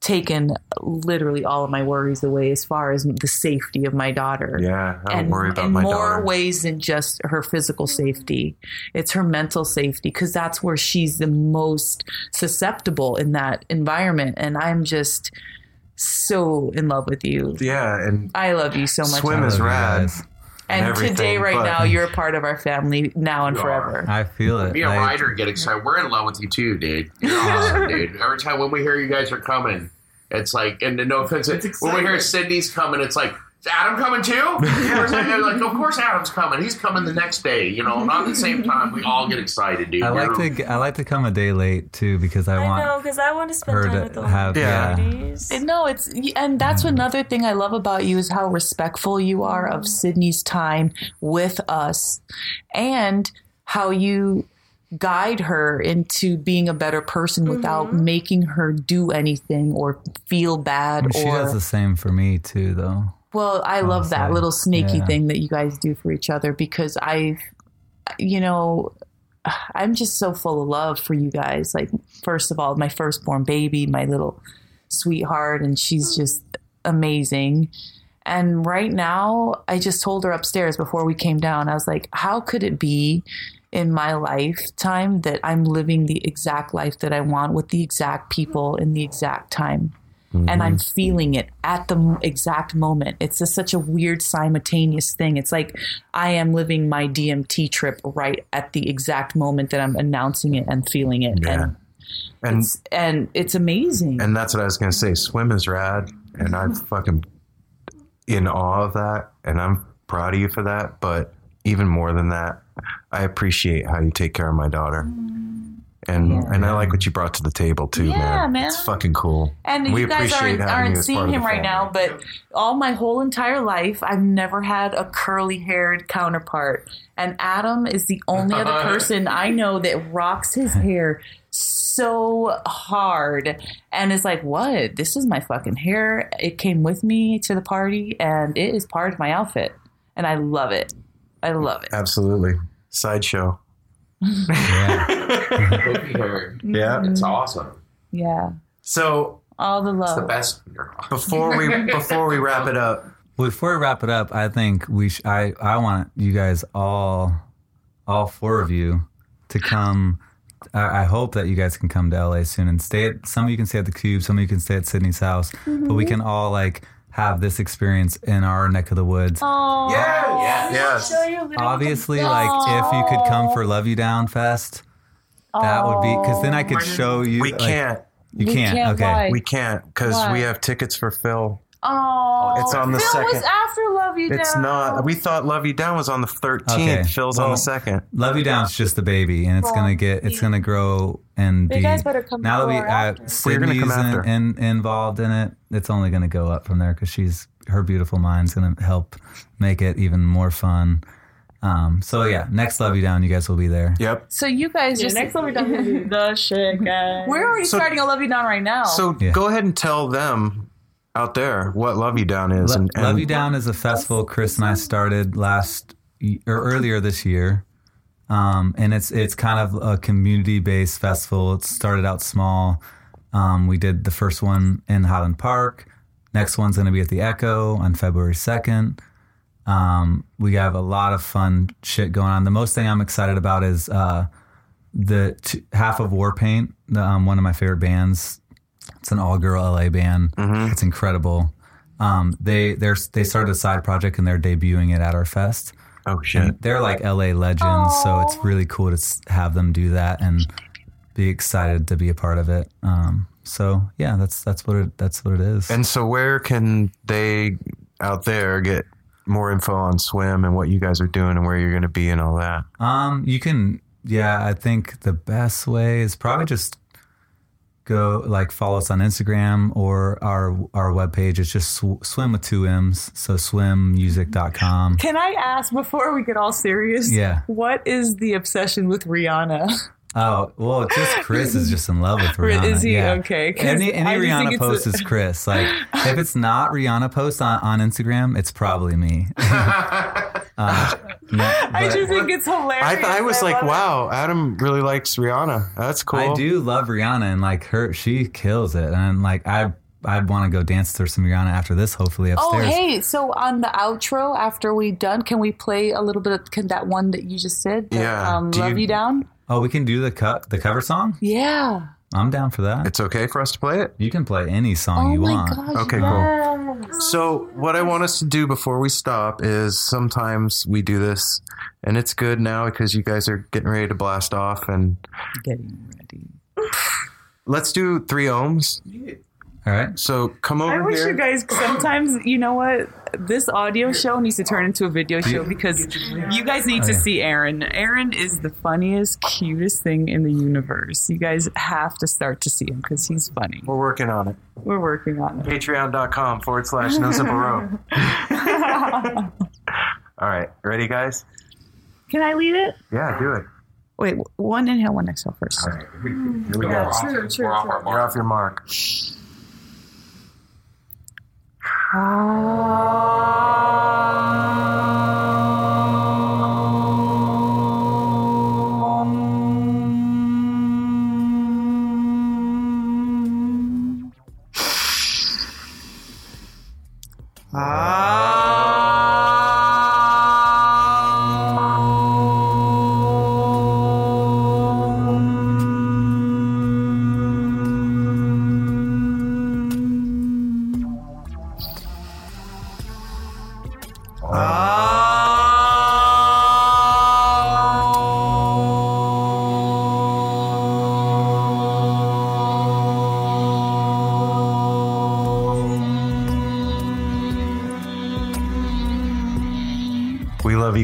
S5: taken literally all of my worries away as far as the safety of my daughter
S2: yeah, I don't
S5: and
S2: worry about
S5: in
S2: my
S5: more
S2: daughter.
S5: ways than just her physical safety. It's her mental safety because that's where she's the most susceptible in that environment. And I'm just so in love with you.
S2: yeah, and
S5: I love you so much.
S3: SWIMM
S2: is rad.
S3: guys.
S5: And today, right
S2: but-
S5: now, you're a part of our family now and
S8: You
S5: forever.
S3: I feel it.
S8: Me and
S3: Like,
S8: Ryder get excited. We're in love with you too, dude. You're uh, awesome, dude. Every time when we hear you guys are coming, it's like, and no offense, when we hear Sydney's coming, it's like, is Adam coming too? We're like, of course Adam's coming. He's coming the next day. You know, not at the same time. We all get excited, dude.
S3: I like
S8: You're-
S3: to g- I like to come a day late too because I,
S4: I
S3: want
S4: know because I want to spend time
S3: to
S4: with the
S3: have-
S2: Yeah.
S4: ladies.
S5: No, it's and that's mm-hmm. another thing I love about you is how respectful you are of mm-hmm. Sydney's time with us, and how you guide her into being a better person mm-hmm. without making her do anything or feel bad
S3: She
S5: or
S3: does the same for me too, though.
S5: Well, I oh, love that little snaky
S3: yeah.
S5: thing that you guys do for each other because I, you know, I'm just so full of love for you guys. Like, first of all, my firstborn baby, my little sweetheart, and she's mm. just amazing. And right now, I just told her upstairs before we came down, I was like, how could it be in my lifetime that I'm living the exact life that I want with the exact people in the exact time? And I'm mm-hmm. feeling it at the exact moment. It's just such a weird simultaneous thing. It's like I am living my DMT trip right at the exact moment that I'm announcing it and feeling it,
S2: Yeah.
S5: and
S2: And
S5: it's and it's amazing.
S2: and that's what I was gonna say. SWIMM is rad, and I'm fucking in awe of that, and I'm proud of you for that. But even more than that, I appreciate how you take care of my daughter, mm. And and I like what you brought to the table too,
S5: Yeah,
S2: man.
S5: man.
S2: It's fucking cool.
S5: And
S2: we
S5: you guys aren't, aren't
S2: you
S5: seeing him
S2: the
S5: right now, but all my whole entire life, I've never had a curly haired counterpart. And Adam is the only other person I know that rocks his hair so hard and it's like, what? This is my fucking hair. It came with me to the party and it is part of my outfit. And I love it. I love it.
S2: Absolutely. Sideshow.
S8: Cookie hair.
S2: Yeah.
S8: It's awesome.
S5: Yeah.
S2: So
S5: All the
S8: It's the best.
S2: before we before we wrap it up,
S3: before we wrap it up, I think we sh- I I want you guys all all four of you to come. I, I hope that you guys can come to LA soon and stay at. Some of you can stay at the Cube. Some of you can stay at Sydney's house. But we mm-hmm. can all like have this experience in our neck of the woods.
S5: Oh,
S8: Yes.
S2: yes.
S5: show you a
S3: Obviously, like if you could come for Love You Down Fest, that would be because then I could show you.
S2: we
S3: like-
S2: can't.
S3: You can't.
S5: can't,
S3: okay.
S5: why?
S2: We can't because we have tickets for Phil.
S5: Oh,
S2: It's on the
S5: Phil
S2: second.
S5: was after Love You Down.
S2: It's not. We thought Love You Down was on the 13th.
S3: Okay.
S2: Phil's on the second.
S3: Love You Down's just the baby, and it's gonna get, it's gonna grow and
S5: You
S3: be.
S5: guys better come
S3: now that we
S5: before or
S3: uh,
S5: after.
S2: We're gonna
S3: Sydney's
S2: come after.
S3: in, in, involved in it, it's only gonna go up from there because she's her beautiful mind's gonna help make it even more fun. Um, so yeah, next Love You Down, you guys will be there.
S2: Yep.
S5: So you guys just
S4: next Love You Down the shit, guys.
S5: We're already
S2: So-
S5: starting a Love You Down right now.
S2: So
S3: Yeah.
S2: go ahead and tell them out there what Love You Down is.
S3: Lo-
S2: and, and
S3: Love You Down is a festival Chris and I started last or earlier this year. Um, and it's it's kind of a community based festival. It started out small. Um, we did the first one in Highland Park. Next one's going to be at the Echo on February second. Um, we have a lot of fun shit going on. The most thing I'm excited about is uh, the t- half of Warpaint, the, um, one of my favorite bands. It's an all girl LA band. It's incredible. Um, they they're, they started a side project and they're debuting it at our fest.
S2: oh shit.
S3: And they're like LA legends, so it's really cool to have them do that and be excited to be a part of it. Um, so yeah, that's that's what it that's what it is.
S2: And so, where can they out there get more info on SWIMM and what you guys are doing and where you're going to be and all that?
S3: Um, you can, yeah, I think the best way is probably just go like follow us on Instagram or our our webpage. It's just sw- swim with two M's. So swimmusic.com.
S5: Can I ask before we get all serious?
S3: Yeah.
S5: What is the obsession with Rihanna?
S3: Oh, well, just Chris is just in love with Rihanna.
S5: Is he?
S3: Yeah.
S5: Okay, 'cause
S3: Any, any
S5: I just think
S3: Rihanna
S5: it's
S3: post
S5: a-
S3: is Chris. Like, if it's not Rihanna post on, on Instagram, it's probably me. uh, no,
S5: I just think it's hilarious.
S2: I, th- I was like,
S5: love it.
S2: wow, Adam really likes Rihanna. That's cool.
S3: I do love Rihanna and like her, she kills it. And like I, I'd want to go dance to some Rihanna after this, hopefully upstairs.
S5: Oh, hey! So on the outro, after we done, can we play a little bit of can that one that you just did? The,
S2: Yeah.
S5: Um,
S2: Do
S5: Love
S2: you-
S5: you down.
S3: Oh, we can do the cut, the cover song.
S5: Yeah.
S3: I'm down for that.
S2: It's okay for us to play it.
S3: You can play any song
S5: Oh
S3: you
S5: my
S3: want.
S5: gosh.
S2: Okay, cool. So, what I want us to do before we stop is sometimes we do this, and it's good now because you guys are getting ready to blast off. And
S5: Getting ready.
S2: let's do three ohms.
S3: All right.
S2: So, come over
S5: I wish
S2: here.
S5: you guys sometimes you know what this audio show needs to turn into a video show because you guys need to see Aaron. Aaron is the funniest, cutest thing in the universe. You guys have to start to see him because he's funny.
S2: We're working on it.
S5: We're working on it.
S2: Patreon.com forward slash no simple road. All right. Ready, guys?
S5: Can I lead it?
S2: Yeah, do it.
S5: Wait, one inhale, one exhale first.
S2: All right. Here we go.
S4: True, true,
S8: We're off
S4: true.
S8: our
S2: You're off your mark. Ah.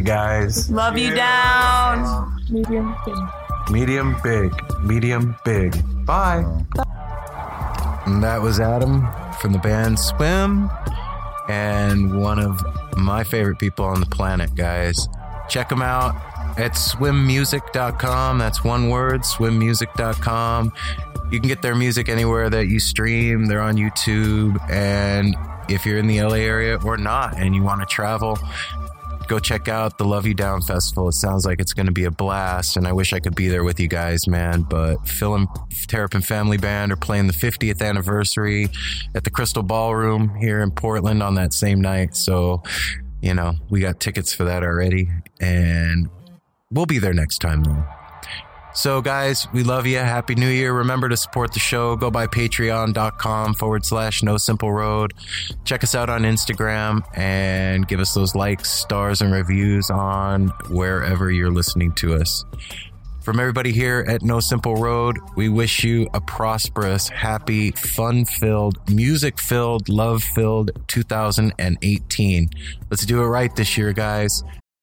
S2: We love you guys.
S5: Love you down. Medium thing.
S2: Medium, big. Medium, big. Bye. And that was Adam from the band SWIMM and one of my favorite people on the planet, guys. Check them out at swimmusic.com. That's one word, swimmusic.com. You can get their music anywhere that you stream. They're on YouTube. And if you're in the LA area or not and you want to travel, go check out the Love You Down Festival. It sounds like it's going to be a blast, and I wish I could be there with you guys, man. But Phil and Terrapin Family Band are playing the 50th anniversary at the Crystal Ballroom here in Portland on that same night. So, you know, we got tickets for that already, and we'll be there next time, though. So, guys, we love you. Happy New Year. Remember to support the show. Go by patreon.com forward slash no simple road. Check us out on Instagram and give us those likes, stars, and reviews on wherever you're listening to us. From everybody here at No Simple Road, we wish you a prosperous, happy, fun filled, music filled, love filled 2018. Let's do it right this year, guys.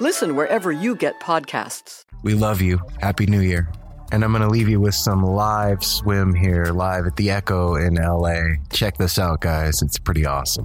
S10: Listen wherever you get podcasts.
S2: We love you. Happy New Year. And I'm going to leave you with some live SWIMM here, live at the Echo in LA. Check this out, guys. It's pretty awesome.